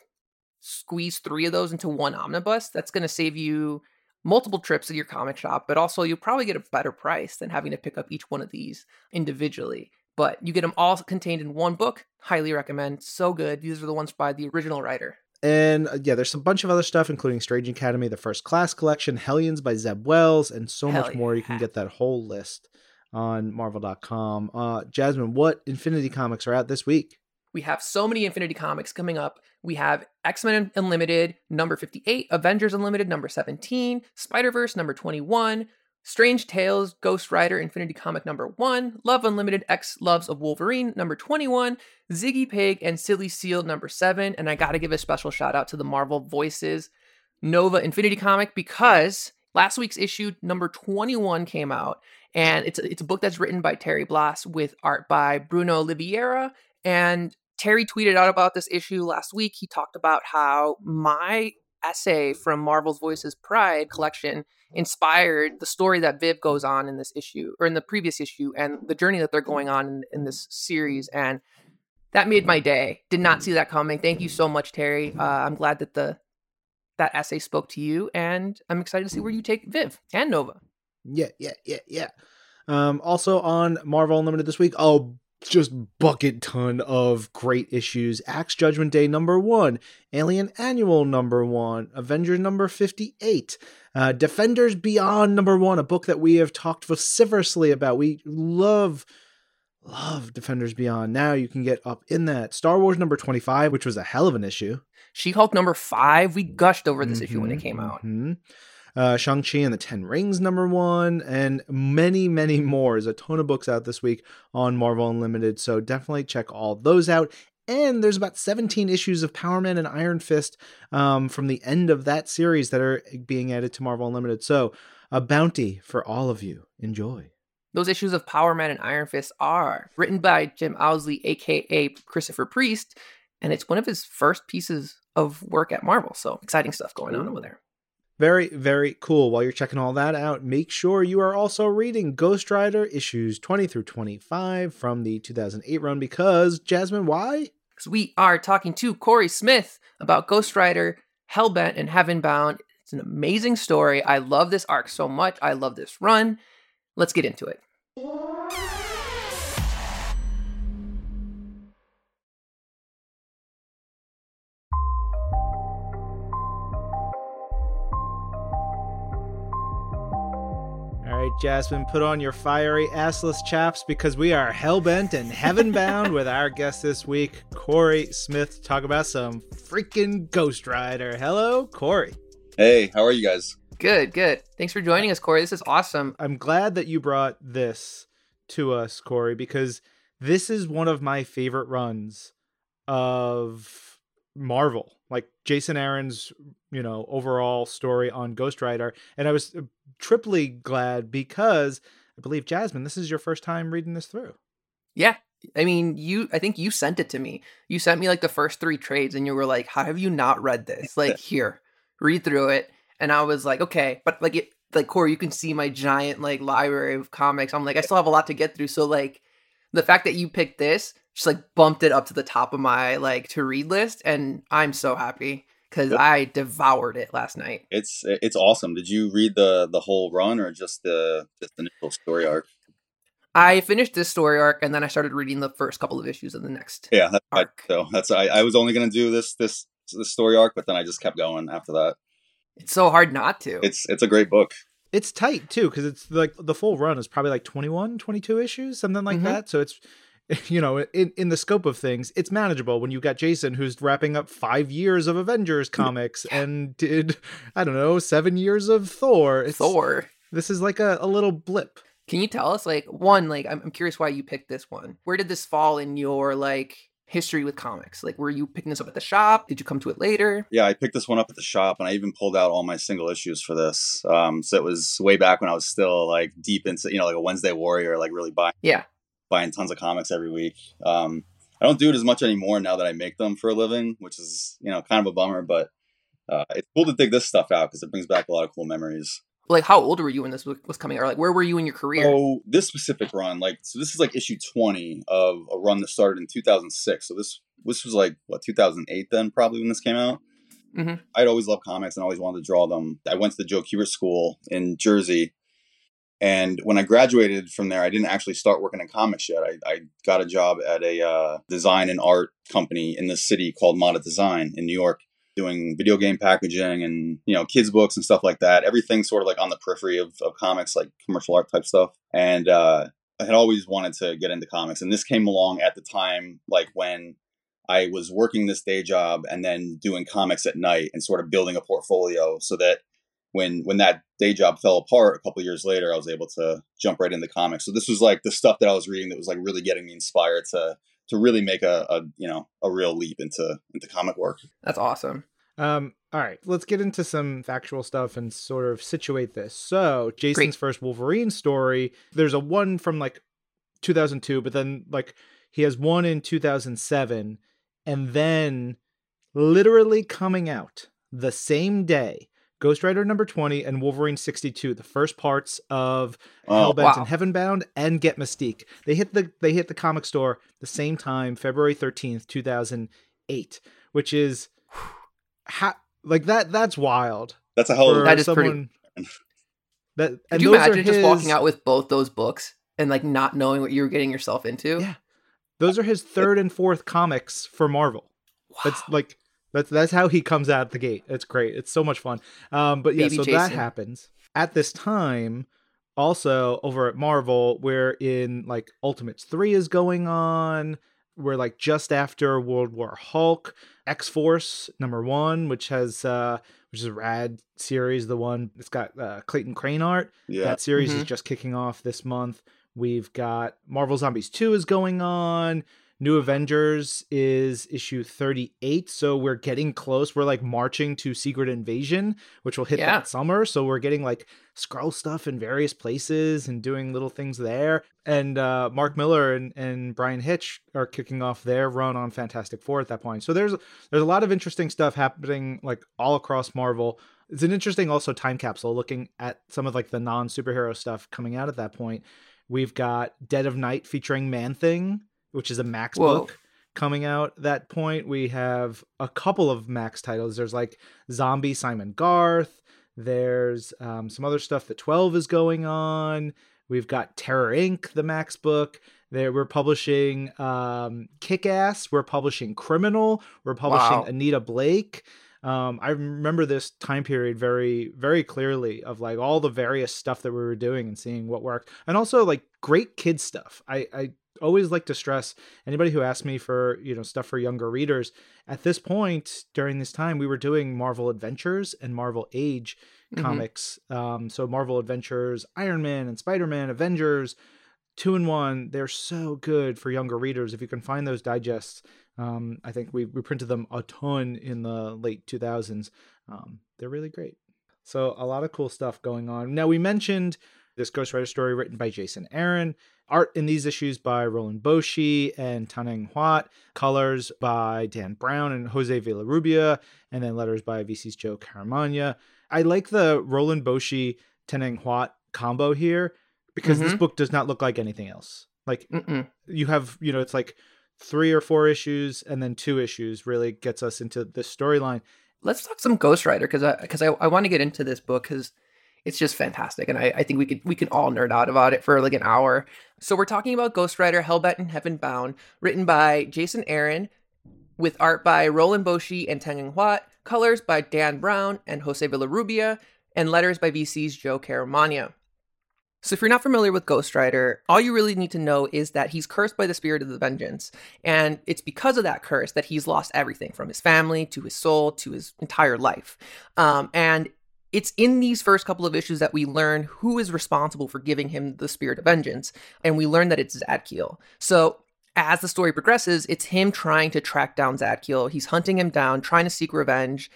squeeze three of those into one omnibus, that's going to save you multiple trips to your comic shop, but also you'll probably get a better price than having to pick up each one of these individually. But you get them all contained in one book. Highly recommend. So good. These are the ones by the original writer. And uh, yeah, there's a bunch of other stuff, including Strange Academy, the First Class Collection, Hellions by Zeb Wells, and so Hell much yeah. more. You can get that whole list on Marvel.com. Uh, Jasmine, what Infinity comics are out this week? We have so many Infinity comics coming up. We have X Men Unlimited, number 58, Avengers Unlimited, number 17, Spider Verse, number 21, Strange Tales, Ghost Rider, Infinity Comic number 1, Love Unlimited X Loves of Wolverine number 21, Ziggy Pig and Silly Seal number 7, and I gotta give a special shout out to the Marvel Voices Nova Infinity Comic because last week's issue number 21 came out, and it's a, it's a book that's written by Terry Blas with art by Bruno Oliveira, and Terry tweeted out about this issue last week. He talked about how my essay from Marvel's Voices Pride collection inspired the story that Viv goes on in this issue or in the previous issue and the journey that they're going on in, in this series. And that made my day. Did not see that coming. Thank you so much, Terry. Uh, I'm glad that the that essay spoke to you, and I'm excited to see where you take Viv and Nova. Yeah, yeah, yeah, yeah. Um, also on Marvel Unlimited this week, oh just bucket ton of great issues. Axe Judgment Day number one, Alien Annual number one, Avengers number 58, uh, Defenders Beyond number one, a book that we have talked vociferously about. We love, love Defenders Beyond. Now you can get up in that. Star Wars number 25, which was a hell of an issue. She Hulk number five, we gushed over this mm-hmm, issue when it came out. Mm-hmm uh, Shang-Chi and the Ten Rings number one, and many, many more. There's a ton of books out this week on Marvel Unlimited, so definitely check all those out. And there's about 17 issues of Power Man and Iron Fist um, from the end of that series that are being added to Marvel Unlimited. So a bounty for all of you. Enjoy. Those issues of Power Man and Iron Fist are written by Jim Owsley, aka Christopher Priest, and it's one of his first pieces of work at Marvel. So exciting stuff going on over there. Very, very cool. While you're checking all that out, make sure you are also reading Ghost Rider issues 20 through 25 from the 2008 run because, Jasmine, why? Because we are talking to Cory Smith about Ghost Rider, Hellbent, and Heavenbound. It's an amazing story. I love this arc so much. I love this run. Let's get into it. Jasmine, put on your fiery assless chaps because we are hellbent and heaven bound with our guest this week, Cory Smith, to talk about some freaking Ghost Rider. Hello, Cory. Hey, how are you guys? Good, good. Thanks for joining us, Cory. This is awesome. I'm glad that you brought this to us, Cory, because this is one of my favorite runs of Marvel like Jason Aaron's, you know, overall story on Ghost Rider. And I was uh, triply glad because I believe Jasmine, this is your first time reading this through. Yeah. I mean, you I think you sent it to me. You sent me like the first 3 trades and you were like, "How have you not read this?" [LAUGHS] Like, "Here, read through it." And I was like, "Okay." But like it like Cory, you can see my giant like library of comics. I'm like, I still have a lot to get through. So like the fact that you picked this just like bumped it up to the top of my like to read list and i'm so happy because i devoured it last night. It's it's awesome. Did you read the the whole run or just the just the initial story arc? I finished this story arc and then i started reading the first couple of issues of the next yeah that's arc. I, so that's I, I was only going to do this this this story arc but then i just kept going after that. It's so hard not to. It's it's a great book. It's tight too because it's like the full run is probably like 21 22 issues something like mm-hmm. that so it's [LAUGHS] you know, in in the scope of things, it's manageable when you got Jason who's wrapping up 5 years of Avengers comics yeah. and did [LAUGHS] I don't know, 7 years of Thor. It's, Thor. This is like a, a little blip. Can you tell us like one like I'm, I'm curious why you picked this one. Where did this fall in your like history with comics? Like, were you picking this up at the shop? Did you come to it later? Yeah, I picked this one up at the shop, and I even pulled out all my single issues for this. Um, so it was way back when I was still like deep into, you know, like a Wednesday Warrior, like really buying, yeah, buying tons of comics every week. Um, I don't do it as much anymore now that I make them for a living, which is you know kind of a bummer, but uh, it's cool to dig this stuff out because it brings back a lot of cool memories. Like how old were you when this was coming or like where were you in your career? Oh this specific run like so this is like issue 20 of a run that started in 2006 so this this was like what 2008 then probably when this came out? Mm-hmm. i'd always loved comics and always wanted to draw them. I went to the joe kubert school in jersey and when i graduated from there i didn't actually start working in comics yet. I, I got a job at a uh, design and art company in the city called Mata Design in new york doing video game packaging and you know kids books and stuff like that. Everything sort of like on the periphery of, of comics like commercial art type stuff. And uh, i had always wanted to get into comics. And this came along at the time like when i was working this day job and then doing comics at night and sort of building a portfolio so that when when that day job fell apart a couple years later i was able to jump right into comics so this was like the stuff that i was reading that was like really getting me inspired to to really make a, a you know a real leap into into comic work. That's awesome. Um, all right, let's get into some factual stuff and sort of situate this. So, Jason's Great. first Wolverine story, there's a one from like 2002, but then like he has one in 2007, and then literally coming out the same day Ghost Rider number 20 and Wolverine 62, the first parts of oh, Hellbent wow. and Heavenbound and Get Mystique. They hit the they hit the comic store the same time, February 13th, 2008, which is [SIGHS] ha- like that that's wild. That's a hell of a that is someone, pretty [LAUGHS] that and Could you imagine his... just walking out with both those books and like not knowing what you were getting yourself into? Yeah. Those are his third and fourth comics for Marvel. Wow. That's like that's that's how he comes out the gate. It's great. It's so much fun. Um, but yeah, Baby so Jason. that happens at this time. Also, over at Marvel, where in like Ultimates three is going on. We're like just after World War Hulk, X Force number one, which has uh, which is a rad series. The one it's got uh, Clayton Crain art. Yeah. That series mm-hmm. is just kicking off this month. We've got Marvel Zombies 2 is going on. New Avengers is issue 38, so we're getting close. We're like marching to Secret Invasion, which will hit yeah. that summer. So we're getting like Skrull stuff in various places and doing little things there. And uh, Mark Millar and, and Bryan Hitch are kicking off their run on Fantastic Four at that point. So there's there's a lot of interesting stuff happening like all across Marvel. It's an interesting also time capsule looking at some of like the non superhero stuff coming out at that point. We've got Dead of Night featuring Man Thing which is a Max Whoa. book coming out that point. We have a couple of Max titles. There's like Zombie Simon Garth. There's um, some other stuff that 12 is going on. We've got Terror Inc., the Max book. There, we're publishing um, Kick Ass. We're publishing Criminal. We're publishing wow. Anita Blake. Um, I remember this time period very, very clearly of like all the various stuff that we were doing and seeing what worked, and also like great kid stuff. I, I always like to stress anybody who asks me for you know stuff for younger readers at this point during this time we were doing marvel adventures and marvel age mm-hmm. comics. Um, so marvel adventures iron man and spider-man avengers two and one they're so good for younger readers. If you can find those digests um, i think we, we printed them a ton in the late 2000s um, they're really great. So a lot of cool stuff going on. Now we mentioned this Ghost Rider story written by Jason Aaron. Art in these issues by Roland Boschi and Tan-Eng Huat. Colors by Dan Brown and Jose Villarrubia, And then letters by VC's Joe Caramagna. I like the Roland Boschi Tan-Eng Huat combo here because mm-hmm. this book does not look like anything else. Like Mm-mm. you have, you know, it's like three or four issues and then two issues really gets us into this storyline. Let's talk some Ghost Rider because I because I, I want to get into this book because it's just fantastic and I, I think we could we can all nerd out about it for like an hour so we're talking about ghost rider hellbent and Heaven Bound, written by jason aaron with art by roland boschi and Tan-Eng Huat colors by dan brown and jose Villarrubia, and letters by vc's joe caramagna So, if you're not familiar with Ghost Rider, all you really need to know is that he's cursed by the spirit of the vengeance. And it's because of that curse that he's lost everything from his family to his soul to his entire life. Um, and it's in these first couple of issues that we learn who is responsible for giving him the spirit of vengeance. And we learn that it's Zadkiel. So, as the story progresses, it's him trying to track down Zadkiel. He's hunting him down, trying to seek revenge.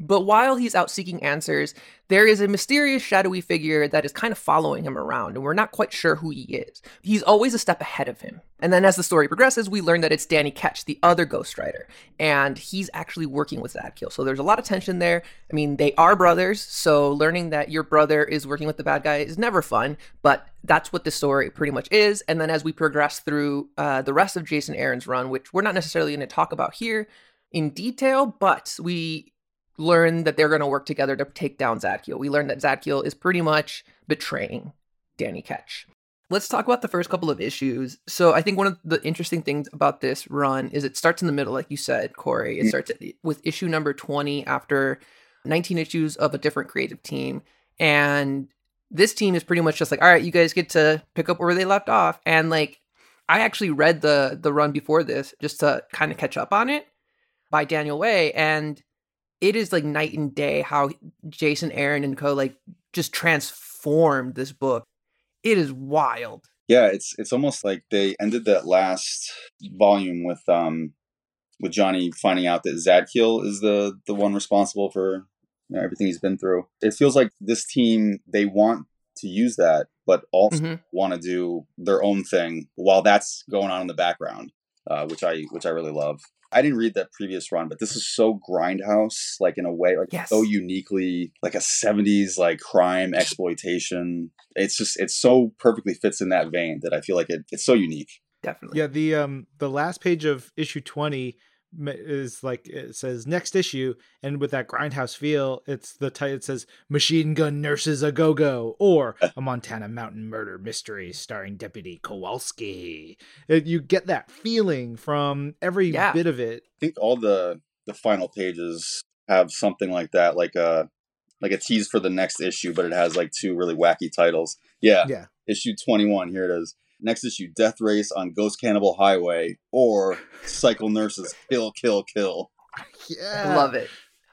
But while he's out seeking answers, there is a mysterious shadowy figure that is kind of following him around, and we're not quite sure who he is. He's always a step ahead of him. And then as the story progresses, we learn that it's Danny Ketch, the other Ghost Rider, and he's actually working with Zadkiel. So there's a lot of tension there. I mean, they are brothers, so learning that your brother is working with the bad guy is never fun, but that's what the story pretty much is. And then as we progress through uh, the rest of Jason Aaron's run, which we're not necessarily going to talk about here in detail, but we learn that they're going to work together to take down Zadkiel. We learn that Zadkiel is pretty much betraying Danny Ketch. Let's talk about the first couple of issues. So I think one of the interesting things about this run is it starts in the middle, like you said, Cory. It mm. starts with issue number 20 after 19 issues of a different creative team. And this team is pretty much just like, all right, you guys get to pick up where they left off. And like I actually read the the run before this just to kind of catch up on it by Daniel Way. And it is like night and day how Jason Aaron and co like just transformed this book. It is wild. Yeah, it's it's almost like they ended that last volume with um with Johnny finding out that Zadkiel is the the one responsible for you know, everything he's been through. It feels like this team they want to use that, but also mm-hmm. want to do their own thing while that's going on in the background, uh, which I which I really love. I didn't read that previous run, but this is so grindhouse, like in a way, like yes. so uniquely like a 70s like crime exploitation. It's just it so perfectly fits in that vein that I feel like it, it's so unique. Definitely. Yeah, the um the last page of issue 20 is like it says next issue and with that grindhouse feel it's the title it says machine gun nurses a go-go or [LAUGHS] a montana mountain murder mystery starring deputy kowalski. It, you get that feeling from every yeah. bit of it. I think all the the final pages have something like that like a like a tease for the next issue but it has like two really wacky titles. Yeah yeah. issue 21 here it is Next issue, Death Race on Ghost Cannibal Highway or Cycle Nurses Kill, Kill, Kill. Yeah. Love it.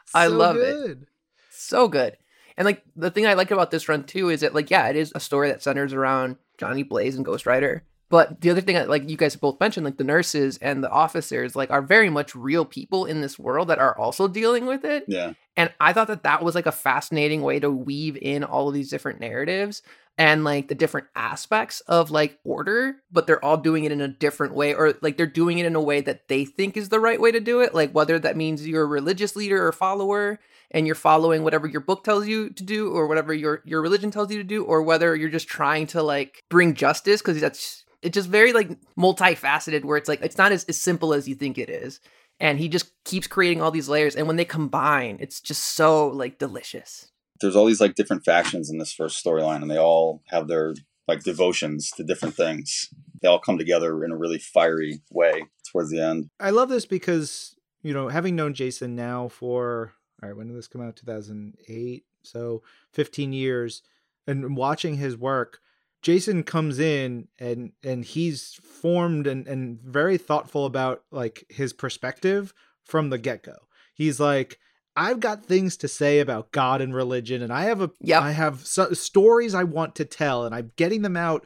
So I love good. it. So good. And like the thing I like about this run too is that like yeah, it is a story that centers around Johnny Blaze and Ghost Rider. But the other thing, that, like you guys both mentioned, like the nurses and the officers, like are very much real people in this world that are also dealing with it. Yeah. And I thought that that was like a fascinating way to weave in all of these different narratives and like the different aspects of like order, but they're all doing it in a different way, or like they're doing it in a way that they think is the right way to do it. Like whether that means you're a religious leader or follower and you're following whatever your book tells you to do or whatever your your religion tells you to do, or whether you're just trying to like bring justice because that's it's just very like multifaceted where it's like it's not as, as simple as you think it is. And he just keeps creating all these layers, and when they combine, it's just so like delicious there's all these like different factions in this first storyline, and they all have their like devotions to different things. They all come together in a really fiery way towards the end. I love this because you know, having known Jason now for all right, when did this come out? 2008, so 15 years, and watching his work. Jason comes in and and he's formed and, and very thoughtful about like his perspective from the get-go. He's like, I've got things to say about God and religion, and I have a yep. I have so, stories I want to tell, and I'm getting them out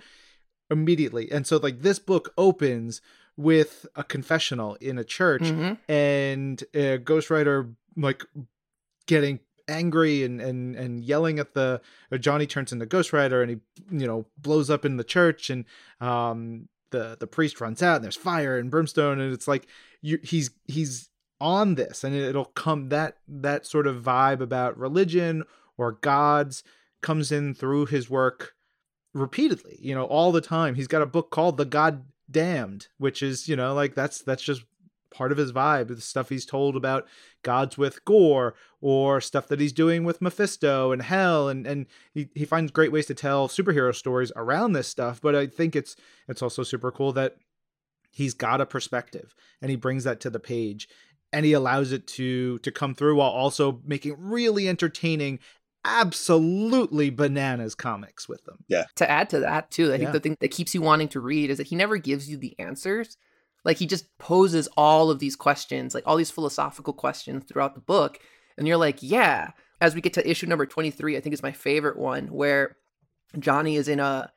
immediately. And so, like this book opens with a confessional in a church, mm-hmm. and a Ghost Rider like getting angry and and and yelling at the Johnny turns into Ghost Rider, and he you know blows up in the church, and um the the priest runs out, and there's fire and brimstone, and it's like you, he's he's on this and it'll come that that sort of vibe about religion or gods comes in through his work repeatedly you know all the time. He's got a book called the god damned which is you know like that's that's just part of his vibe the stuff he's told about gods with Gorr or stuff that he's doing with mephisto and hell and and he, he finds great ways to tell superhero stories around this stuff but i think it's it's also super cool that he's got a perspective and he brings that to the page and he allows it to to come through while also making really entertaining absolutely bananas comics with them. Yeah. To add to that too, I think Yeah. the thing that keeps you wanting to read is that he never gives you the answers. Like he just poses all of these questions, like all these philosophical questions throughout the book, and you're like, yeah. As we get to issue number 23, I think is my favorite one where Johnny is in a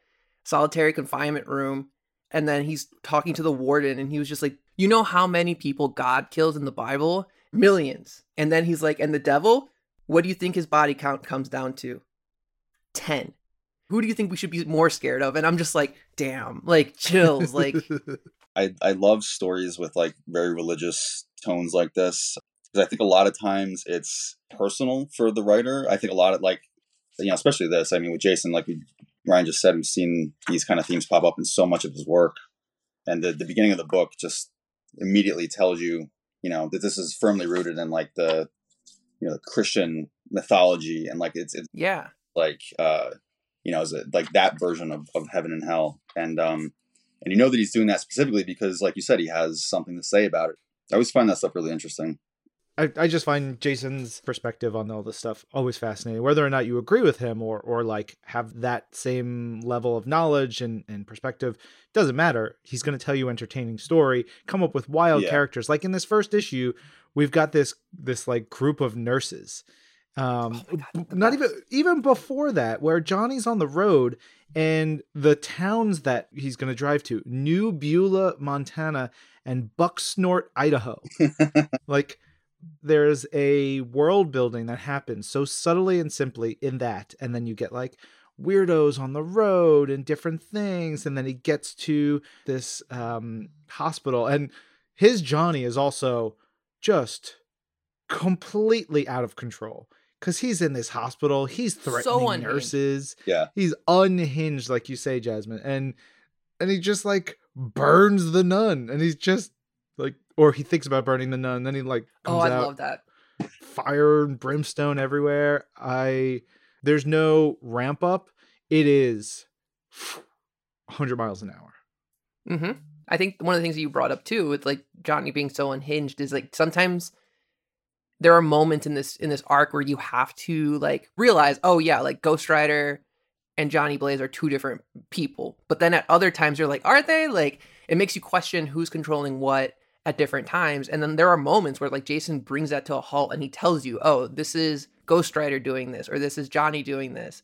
solitary confinement room and then he's talking to the warden and he was just like, "You know how many people God kills in the Bible? Millions. And then he's like, "And the devil? What do you think his body count comes down to?" 10. Who do you think we should be more scared of? And I'm just like, "Damn." Like chills, like [LAUGHS] I I love stories with like very religious tones like this because I think a lot of times it's personal for the writer. I think a lot of like you know, especially this. I mean, with Jason, like we, Ryan just said, we've seen these kind of themes pop up in so much of his work, and the the beginning of the book just immediately tells you, you know, that this is firmly rooted in like the you know the Christian mythology and like it's it's yeah. like uh you know is it like that version of, of heaven and hell. And um and you know that he's doing that specifically because like you said he has something to say about it. I always find that stuff really interesting I, I just find Jason's perspective on all this stuff always fascinating. Whether or not you agree with him or or like have that same level of knowledge and, and perspective, doesn't matter. He's gonna tell you an entertaining story, come up with wild Yeah. characters. Like in this first issue, we've got this this like group of nurses. Um Oh God, not even even before that, where Johnny's on the road and the towns that he's gonna drive to, New Beulah, Montana, and Bucksnort, Idaho. [LAUGHS] like there's a world building that happens so subtly and simply in that and then you get like weirdos on the road and different things and then he gets to this um hospital and his johnny is also just completely out of control because he's in this hospital he's threatening unhinged. nurses yeah he's unhinged like you say jasmine and and he just like burns the nun and he's just like or he thinks about burning the nun then he like Oh, I out love that. fire and brimstone everywhere i there's no ramp up it is 100 miles an hour hmm I think one of the things that you brought up too, with like Johnny being so unhinged, is like sometimes there are moments in this in this arc where you have to like realize, oh yeah, like Ghost Rider and Johnny Blaze are two different people. But then at other times you're like, are they? Like it makes you question who's controlling what at different times. And then there are moments where like Jason brings that to a halt and he tells you, oh, this is Ghost Rider doing this, or this is Johnny doing this.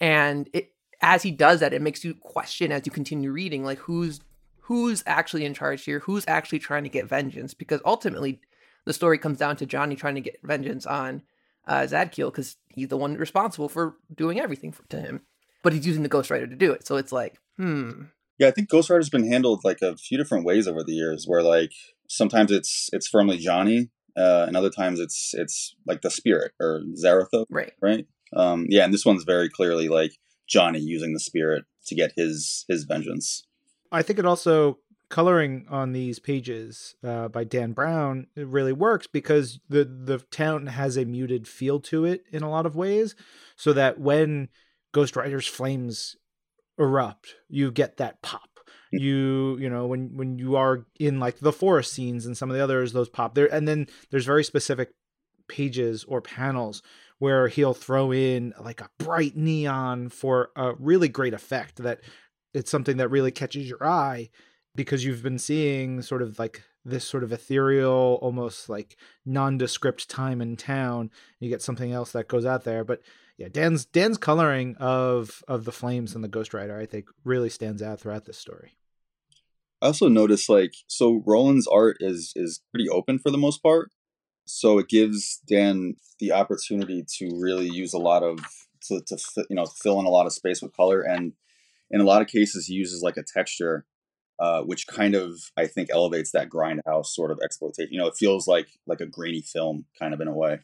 And it as he does that, it makes you question as you continue reading, like who's who's actually in charge here, who's actually trying to get vengeance, because ultimately the story comes down to Johnny trying to get vengeance on uh, Zadkiel because he's the one responsible for doing everything for, to him, but he's using the Ghost Rider to do it. So it's like, hmm, yeah i think ghost rider's been handled like a few different ways over the years where like sometimes it's it's firmly johnny uh and other times it's it's like the spirit or Zarathos right. right um yeah and this one's very clearly like johnny using the spirit to get his his vengeance i think it also coloring on these pages uh, by dan brown it really works because the the town has a muted feel to it in a lot of ways so that when ghost rider's flames erupt. You get that pop. Mm. You you know when when you are in like the forest scenes and some of the others those pop. There and then there's very specific pages or panels where he'll throw in like a bright neon for a really great effect that it's something that really catches your eye because you've been seeing sort of like this sort of ethereal almost like nondescript time in town. You get something else that goes out there but yeah dan's dan's coloring of of the flames and the ghost rider i think really stands out throughout this story I also noticed like so Roland's art is is pretty open for the most part. So it gives Dan the opportunity to really use a lot of to, to you know fill in a lot of space with color and in a lot of cases he uses like a texture uh, which kind of I think elevates that grindhouse sort of exploitation. You know, it feels like like a grainy film kind of in a way,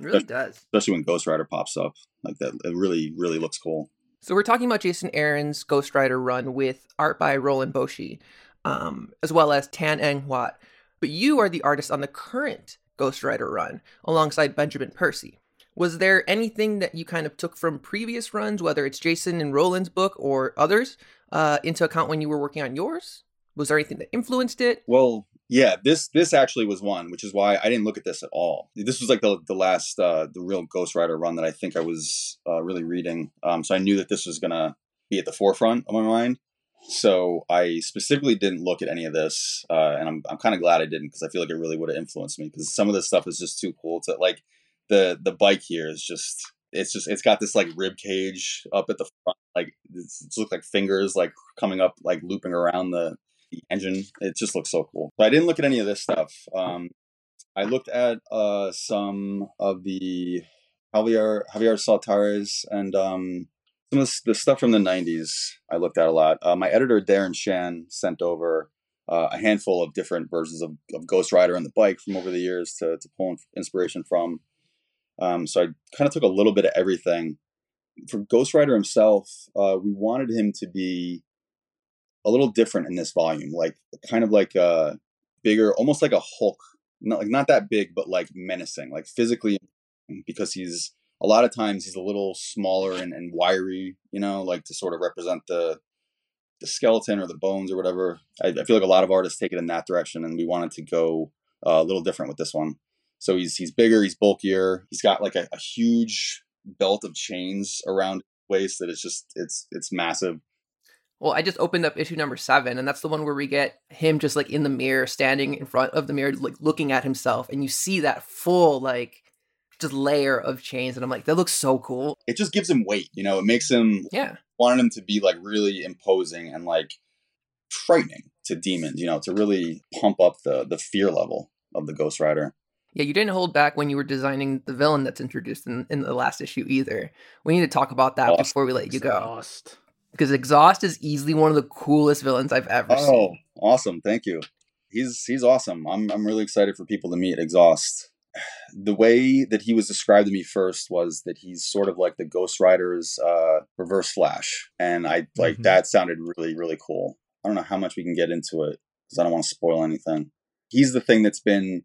It really does. especially when Ghost Rider pops up like that. It really really looks cool. So we're talking about Jason Aaron's Ghost Rider run with art by Roland Boschi, um, as well as Tan Eng Huat. But you are the artist on the current Ghost Rider run alongside Benjamin Percy. Was there anything that you kind of took from previous runs, whether it's Jason and Roland's book or others, uh, into account when you were working on yours? Was there anything that influenced it? Well, Yeah, this this actually was one, which is why I didn't look at this at all. This was like the the last uh, the real Ghost Rider run that I think I was uh, really reading. Um, so I knew that this was gonna be at the forefront of my mind. So I specifically didn't look at any of this, uh, and I'm I'm kind of glad I didn't because I feel like it really would have influenced me because some of this stuff is just too cool to like. The the bike here is just it's just it's got this like rib cage up at the front, like it's, it's look like fingers like coming up like looping around the the engine. It just looks so cool. But I didn't look at any of this stuff. Um, I looked at uh, some of the Javier Javier Saltares and um, some of the stuff from the '90s. I looked at a lot. Uh, my editor Darren Shan sent over uh, a handful of different versions of, of Ghost Rider and the bike from over the years to to pull inspiration from. Um, so I kind of took a little bit of everything. For Ghost Rider himself, uh, we wanted him to be a little different in this volume, like kind of like a bigger, almost like a Hulk, not like not that big, but like menacing, like physically, because he's a lot of times he's a little smaller and, and wiry, you know, like to sort of represent the the skeleton or the bones or whatever. I, I feel like a lot of artists take it in that direction, and we wanted to go uh, a little different with this one. So he's he's bigger, he's bulkier, he's got like a, a huge belt of chains around his waist that is just it's it's massive. Well, I just opened up issue number seven, and that's the one where we get him just like in the mirror, standing in front of the mirror, like looking at himself, and you see that full like just layer of chains, and I'm like, that looks so cool. It just gives him weight, you know. It makes him yeah wanted him to be like really imposing and like frightening to demons, you know, to really pump up the the fear level of the Ghost Rider. Yeah, you didn't hold back when you were designing the villain that's introduced in, in the last issue either. We need to talk about that Lost. before we let you go. Lost because Exhaust is easily one of the coolest villains I've ever oh, seen. Oh, awesome! Thank you. He's he's awesome. I'm I'm really excited for people to meet Exhaust. [SIGHS] The way that he was described to me first was that he's sort of like the Ghost Rider's uh, Reverse Flash, and I like mm-hmm. that sounded really really cool. I don't know how much we can get into it because I don't want to spoil anything. He's the thing that's been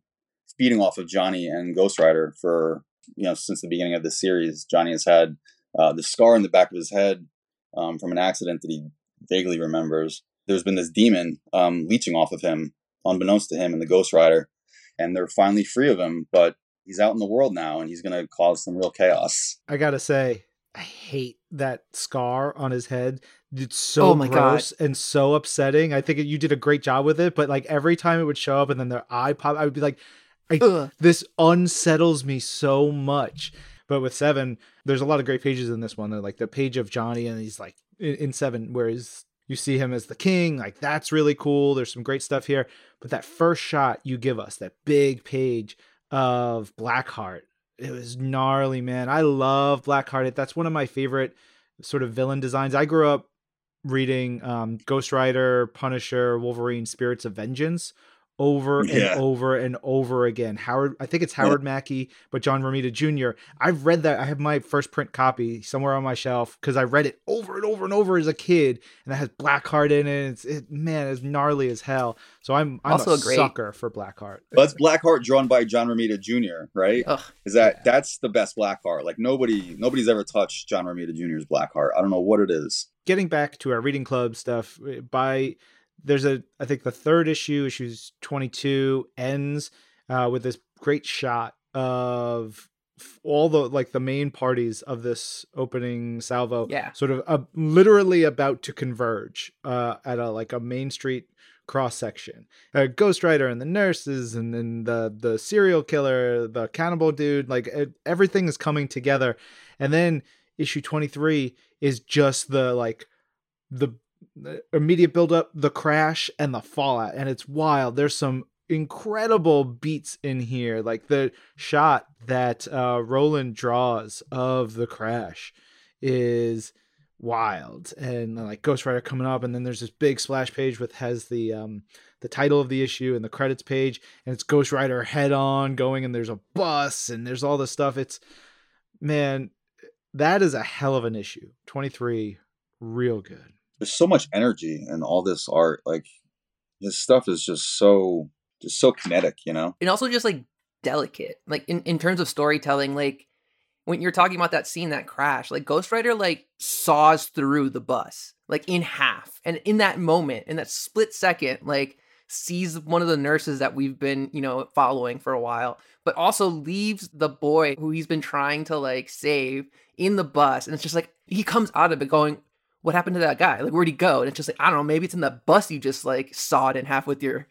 feeding off of Johnny and Ghost Rider for you know since the beginning of the series. Johnny has had uh, the scar in the back of his head um, from an accident that he vaguely remembers. There's been this demon um, leeching off of him, unbeknownst to him and the Ghost Rider, and they're finally free of him. But he's out in the world now, and he's going to cause some real chaos. I gotta say, I hate that scar on his head. It's so oh my gross God. and so upsetting. I think you did a great job with it, but like every time it would show up and then their eye pop, I would be like, this unsettles me so much. But with seven, there's a lot of great pages in this one. They're Like the page of Johnny, and he's like in, in seven, where he's, you see him as the king. Like that's really cool. There's some great stuff here. But that first shot you give us, that big page of Blackheart, it was gnarly, man. I love Blackheart. That's one of my favorite sort of villain designs. I grew up reading um, Ghost Rider, Punisher, Wolverine, Spirits of Vengeance over yeah. and over and over again. Howard, I think it's Howard yeah. Mackie, but John Romita Jr. I've read that. I have my first print copy somewhere on my shelf because I read it over and over and over as a kid, and it has Blackheart in it. It's it, man, it's gnarly as hell. So I'm I'm also a, a great... sucker for Blackheart. Well, that's Blackheart drawn by John Romita Jr. Right? Ugh, Is that yeah. that's the best Blackheart? Like nobody nobody's ever touched John Romita Jr.'s Blackheart. I don't know what it is. Getting back to our reading club stuff, eh, by there's a I think the third issue, issues 22, ends uh, with this great shot of all the like the main parties of this opening salvo yeah. sort of uh, literally about to converge uh at a like a main street cross section uh, ghost rider and the nurses and then the the serial killer the cannibal dude like it, everything is coming together. And then issue 23 is just the like the immediate buildup, the crash, and the fallout, and it's wild. There's some incredible beats in here, like the shot that uh, Roland draws of the crash is wild, and like Ghost Rider coming up, and then there's this big splash page with has the um the title of the issue and the credits page, and it's Ghost Rider head on going, and there's a bus, and there's all this stuff. It's man, that is a hell of an issue. Twenty three, real good there's so much energy in all this art. Like his stuff is just so just so kinetic, you know? And also just like delicate. Like in, in terms of storytelling, like when you're talking about that scene, that crash, like Ghost Rider like saws through the bus, like in half. And in that moment, in that split second, like sees one of the nurses that we've been, you know, following for a while, but also leaves the boy who he's been trying to like save in the bus. And it's just like he comes out of it going, What happened to that guy? Like, where'd he go? And it's just like, I don't know, maybe it's in the bus you just like sawed in half with your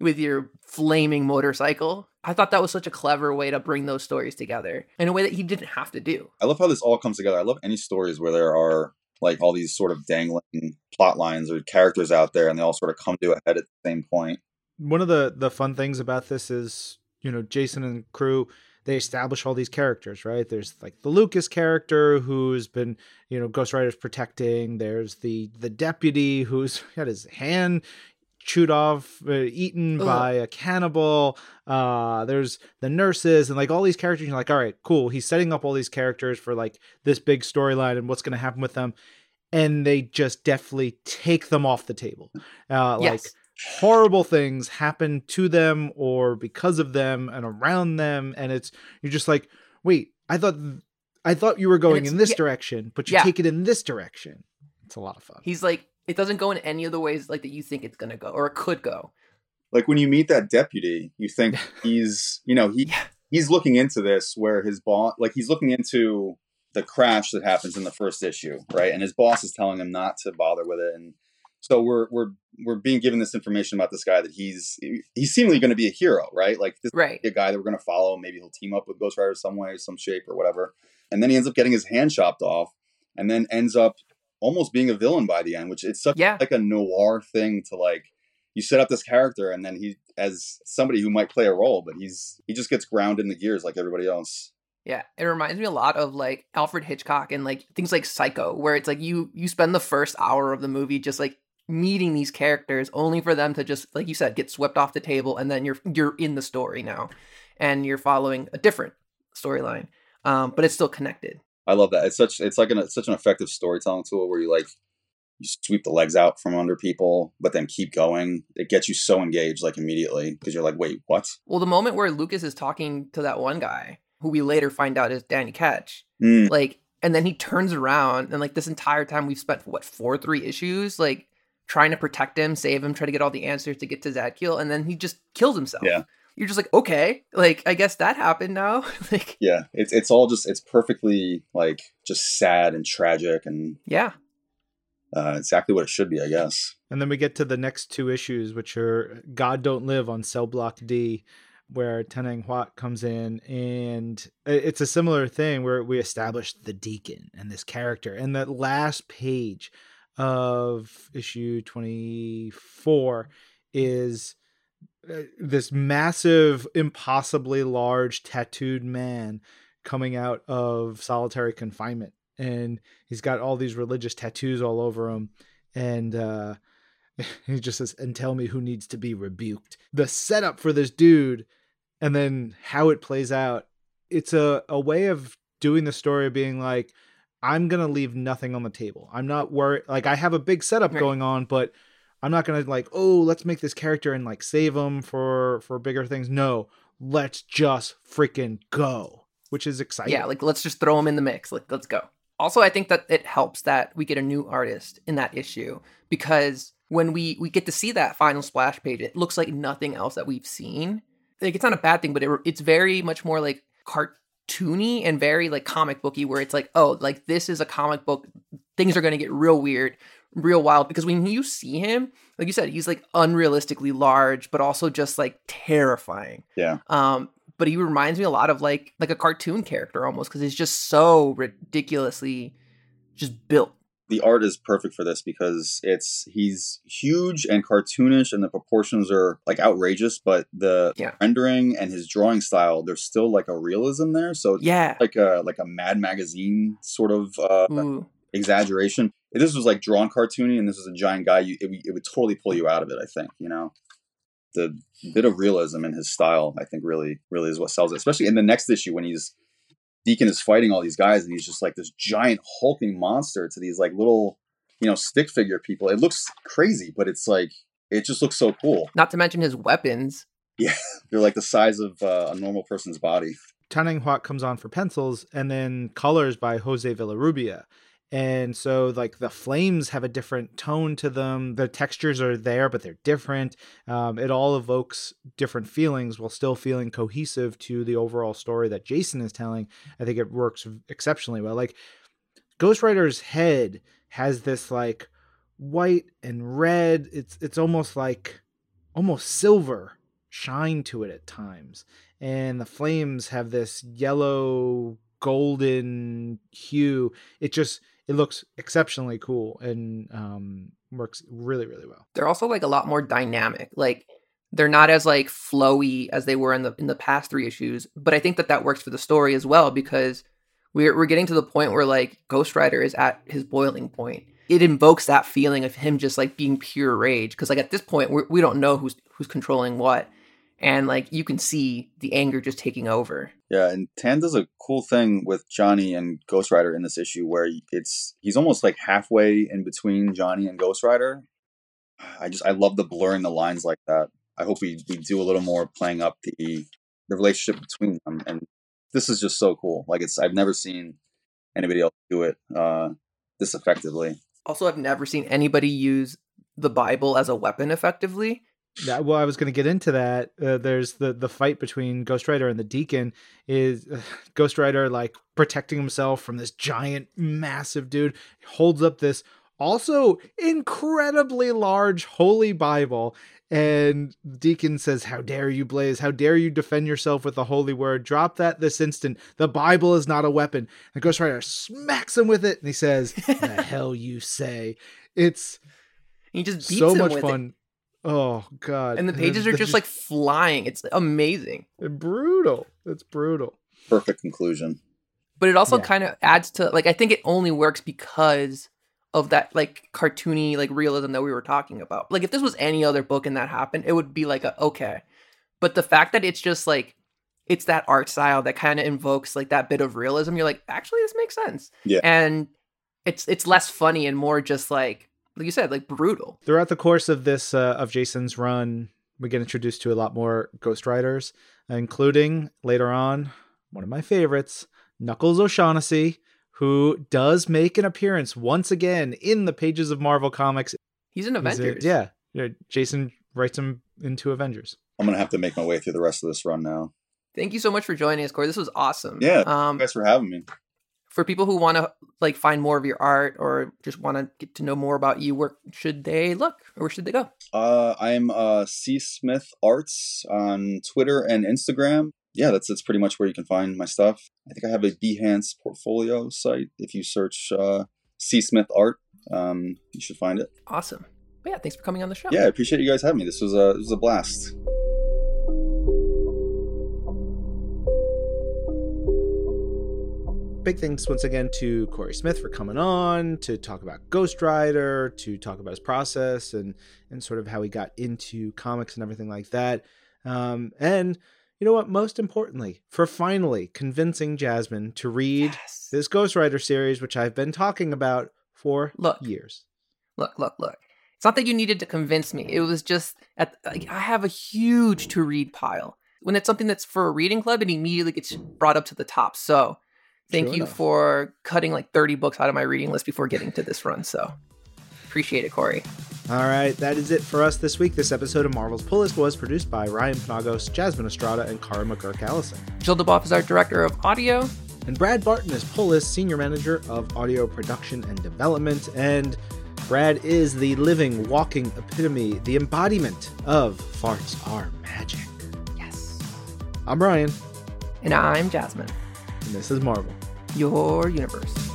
with your flaming motorcycle. I thought that was such a clever way to bring those stories together in a way that he didn't have to do. I love how this all comes together. I love any stories where there are like all these sort of dangling plot lines or characters out there and they all sort of come to a head at the same point. One of the the fun things about this is, you know, Jason and crew they establish all these characters, right? There's like the Lucas character who's been, you know, Ghost Rider's protecting. There's the the deputy who's [LAUGHS] got his hand chewed off, uh, eaten Ugh. by a cannibal. Uh, there's the nurses and like all these characters. You're like, all right, cool. He's setting up all these characters for like this big storyline and what's going to happen with them, and they just definitely take them off the table. Uh, yes. Like horrible things happen to them or because of them and around them, and it's you're just like, wait, I thought. I thought you were going in this yeah, direction, but you yeah. take it in this direction. It's a lot of fun. He's like, it doesn't go in any of the ways like that you think it's gonna go or it could go. Like when you meet that deputy, you think [LAUGHS] he's you know he yeah. he's looking into this where his boss like he's looking into the crash that happens in the first issue, right? And his boss is telling him not to bother with it, and so we're we're we're being given this information about this guy that he's he's seemingly going to be a hero, right? Like this right. a guy that we're going to follow. Maybe he'll team up with Ghost Rider some way, some shape, or whatever. And then he ends up getting his hand chopped off, and then ends up almost being a villain by the end, which it's such yeah. like a noir thing to like you set up this character and then he as somebody who might play a role, but he's he just gets ground in the gears like everybody else. Yeah, it reminds me a lot of like Alfred Hitchcock and like things like Psycho, where it's like you you spend the first hour of the movie just like meeting these characters only for them to just like you said get swept off the table and then you're you're in the story now and you're following a different storyline um, but it's still connected I love that. It's such it's like an it's such an effective storytelling tool where you like you sweep the legs out from under people, but then keep going. It gets you so engaged like immediately because you're like, wait, what? Well, the moment where Lucas is talking to that one guy, who we later find out is Danny Ketch, mm. like, and then he turns around and like this entire time we've spent what four three issues like trying to protect him, save him, try to get all the answers to get to Zadkiel, and then he just kills himself. Yeah you're just like okay like i guess that happened now [LAUGHS] like yeah it's it's all just it's perfectly like just sad and tragic and yeah uh, exactly what it should be i guess and then we get to the next two issues which are god don't live on cell block d where Tan-Eng Huat comes in, and it's a similar thing where we established the deacon and this character. And that last page of issue 24 is uh, this massive, impossibly large tattooed man coming out of solitary confinement, and he's got all these religious tattoos all over him, and uh, [LAUGHS] he just says, "And tell me who needs to be rebuked." The setup for this dude, and then how it plays out. It's a a way of doing the story of being like, I'm gonna leave nothing on the table. I'm not worried. Like I have a big setup right. going on, but I'm not gonna like, oh, let's make this character and like save him for for bigger things. No, let's just freaking go, which is exciting. Yeah, like let's just throw him in the mix. Like let's go. Also, I think that it helps that we get a new artist in that issue because when we we get to see that final splash page, it looks like nothing else that we've seen. Like it's not a bad thing, but it, it's very much more like cartoony and very like comic booky, where it's like, oh, like this is a comic book. Things are going to get real weird real wild because when you see him, like you said, he's like unrealistically large, but also just like terrifying. Yeah. Um, but he reminds me a lot of like like a cartoon character almost because he's just so ridiculously just built. The art is perfect for this because it's he's huge and cartoonish and the proportions are like outrageous, but the yeah. rendering and his drawing style, there's still like a realism there. So yeah, like a like a Mad Magazine sort of uh, exaggeration. If this was like drawn cartoony and this was a giant guy, you, it, it would totally pull you out of it. I think you know the bit of realism in his style. I think really really is what sells it, especially in the next issue when he's Deacon is fighting all these guys and he's just like this giant hulking monster to these like little you know stick figure people. It looks crazy, but it's like it just looks so cool. Not to mention his weapons. Yeah, [LAUGHS] they're like the size of uh, a normal person's body. Tan-Eng Huat comes on for pencils and then colors by Jose Villarrubia and so like the flames have a different tone to them. The textures are there but they're different. Um, it all evokes different feelings while still feeling cohesive to the overall story that jason is telling. I think it works exceptionally well. Like ghost rider's head has this like white and red. It's it's almost like almost silver shine to it at times. And the flames have this yellow golden hue it just it looks exceptionally cool and um, works really really well. They're also like a lot more dynamic. Like they're not as like flowy as they were in the in the past three issues, but I think that that works for the story as well because we're we're getting to the point where like Ghost Rider is at his boiling point. It invokes that feeling of him just like being pure rage because like at this point we're, we do not know who's who's controlling what and like you can see the anger just taking over. Yeah, and Tan does a cool thing with Johnny and Ghost Rider in this issue where it's he's almost like halfway in between Johnny and Ghost Rider. I just I love the blurring the lines like that. I hope we, we do a little more playing up the the relationship between them and this is just so cool. Like it's I've never seen anybody else do it uh this effectively. Also I've never seen anybody use the Bible as a weapon effectively yeah, well, I was going to get into that. Uh, there's the the fight between Ghost Rider and the Deacon. Is uh, [SIGHS] Ghost Rider like protecting himself from this giant, massive dude? Holds up this also incredibly large holy Bible, and Deacon says, "How dare you, Blaze? How dare you defend yourself with the holy word? Drop that this instant. The Bible is not a weapon." And Ghost Rider smacks him with it, and he says, "The [LAUGHS] hell you say?" It's he just so much fun. It Oh god. And the pages are just like flying. It's amazing. brutal. It's brutal. Perfect conclusion. But it also yeah. kind of adds to like I think it only works because of that like cartoony like realism that we were talking about. Like if this was any other book and that happened, it would be like a okay. But the fact that it's just like it's that art style that kind of invokes like that bit of realism, you're like, actually this makes sense. Yeah. And it's it's less funny and more just like like you said, like brutal. Throughout the course of this uh, of Jason's run, we get introduced to a lot more Ghost Riders, including later on one of my favorites, Knuckles O'Shaughnessy, who does make an appearance once again in the pages of Marvel Comics. He's in Avengers. A, yeah, yeah. Jason writes him into Avengers. I'm gonna have to make my way through the rest of this run now. Thank you so much for joining us, Cory. This was awesome. Yeah, um, thanks for having me for people who want to like find more of your art or just want to get to know more about you, where should they look or where should they go? Uh, I'm uh, C Smith Arts on Twitter and Instagram. Yeah, that's that's pretty much where you can find my stuff. I think I have a Behance portfolio site. If you search uh, C Smith Art, um, you should find it. Awesome. But yeah, thanks for coming on the show. Yeah, I appreciate you guys having me. This was a this was a blast. Big thanks once again to Cory Smith for coming on to talk about Ghost Rider, to talk about his process and and sort of how he got into comics and everything like that. Um, and you know what? Most importantly, for finally convincing Jasmine to read yes. this Ghost Rider series, which I've been talking about for look, years. Look, look, look. It's not that you needed to convince me. It was just at, like, I have a huge to read pile. When it's something that's for a reading club, it immediately gets brought up to the top. So Thank sure you enough. for cutting like 30 books out of my reading list before getting to this run. So appreciate it, Cory. All right, that is it for us this week. This episode of Marvel's Pull List was produced by Ryan Penagos, Jasmine Estrada, and Kara McGuirk Allison. Jill Duboff is our director of audio. And Brad Barton is Pull List Senior Manager of Audio Production and Development. And Brad is the living, walking epitome, the embodiment of farts are magic. Yes. I'm Ryan. And I'm Jasmine. And this is Marvel your universe.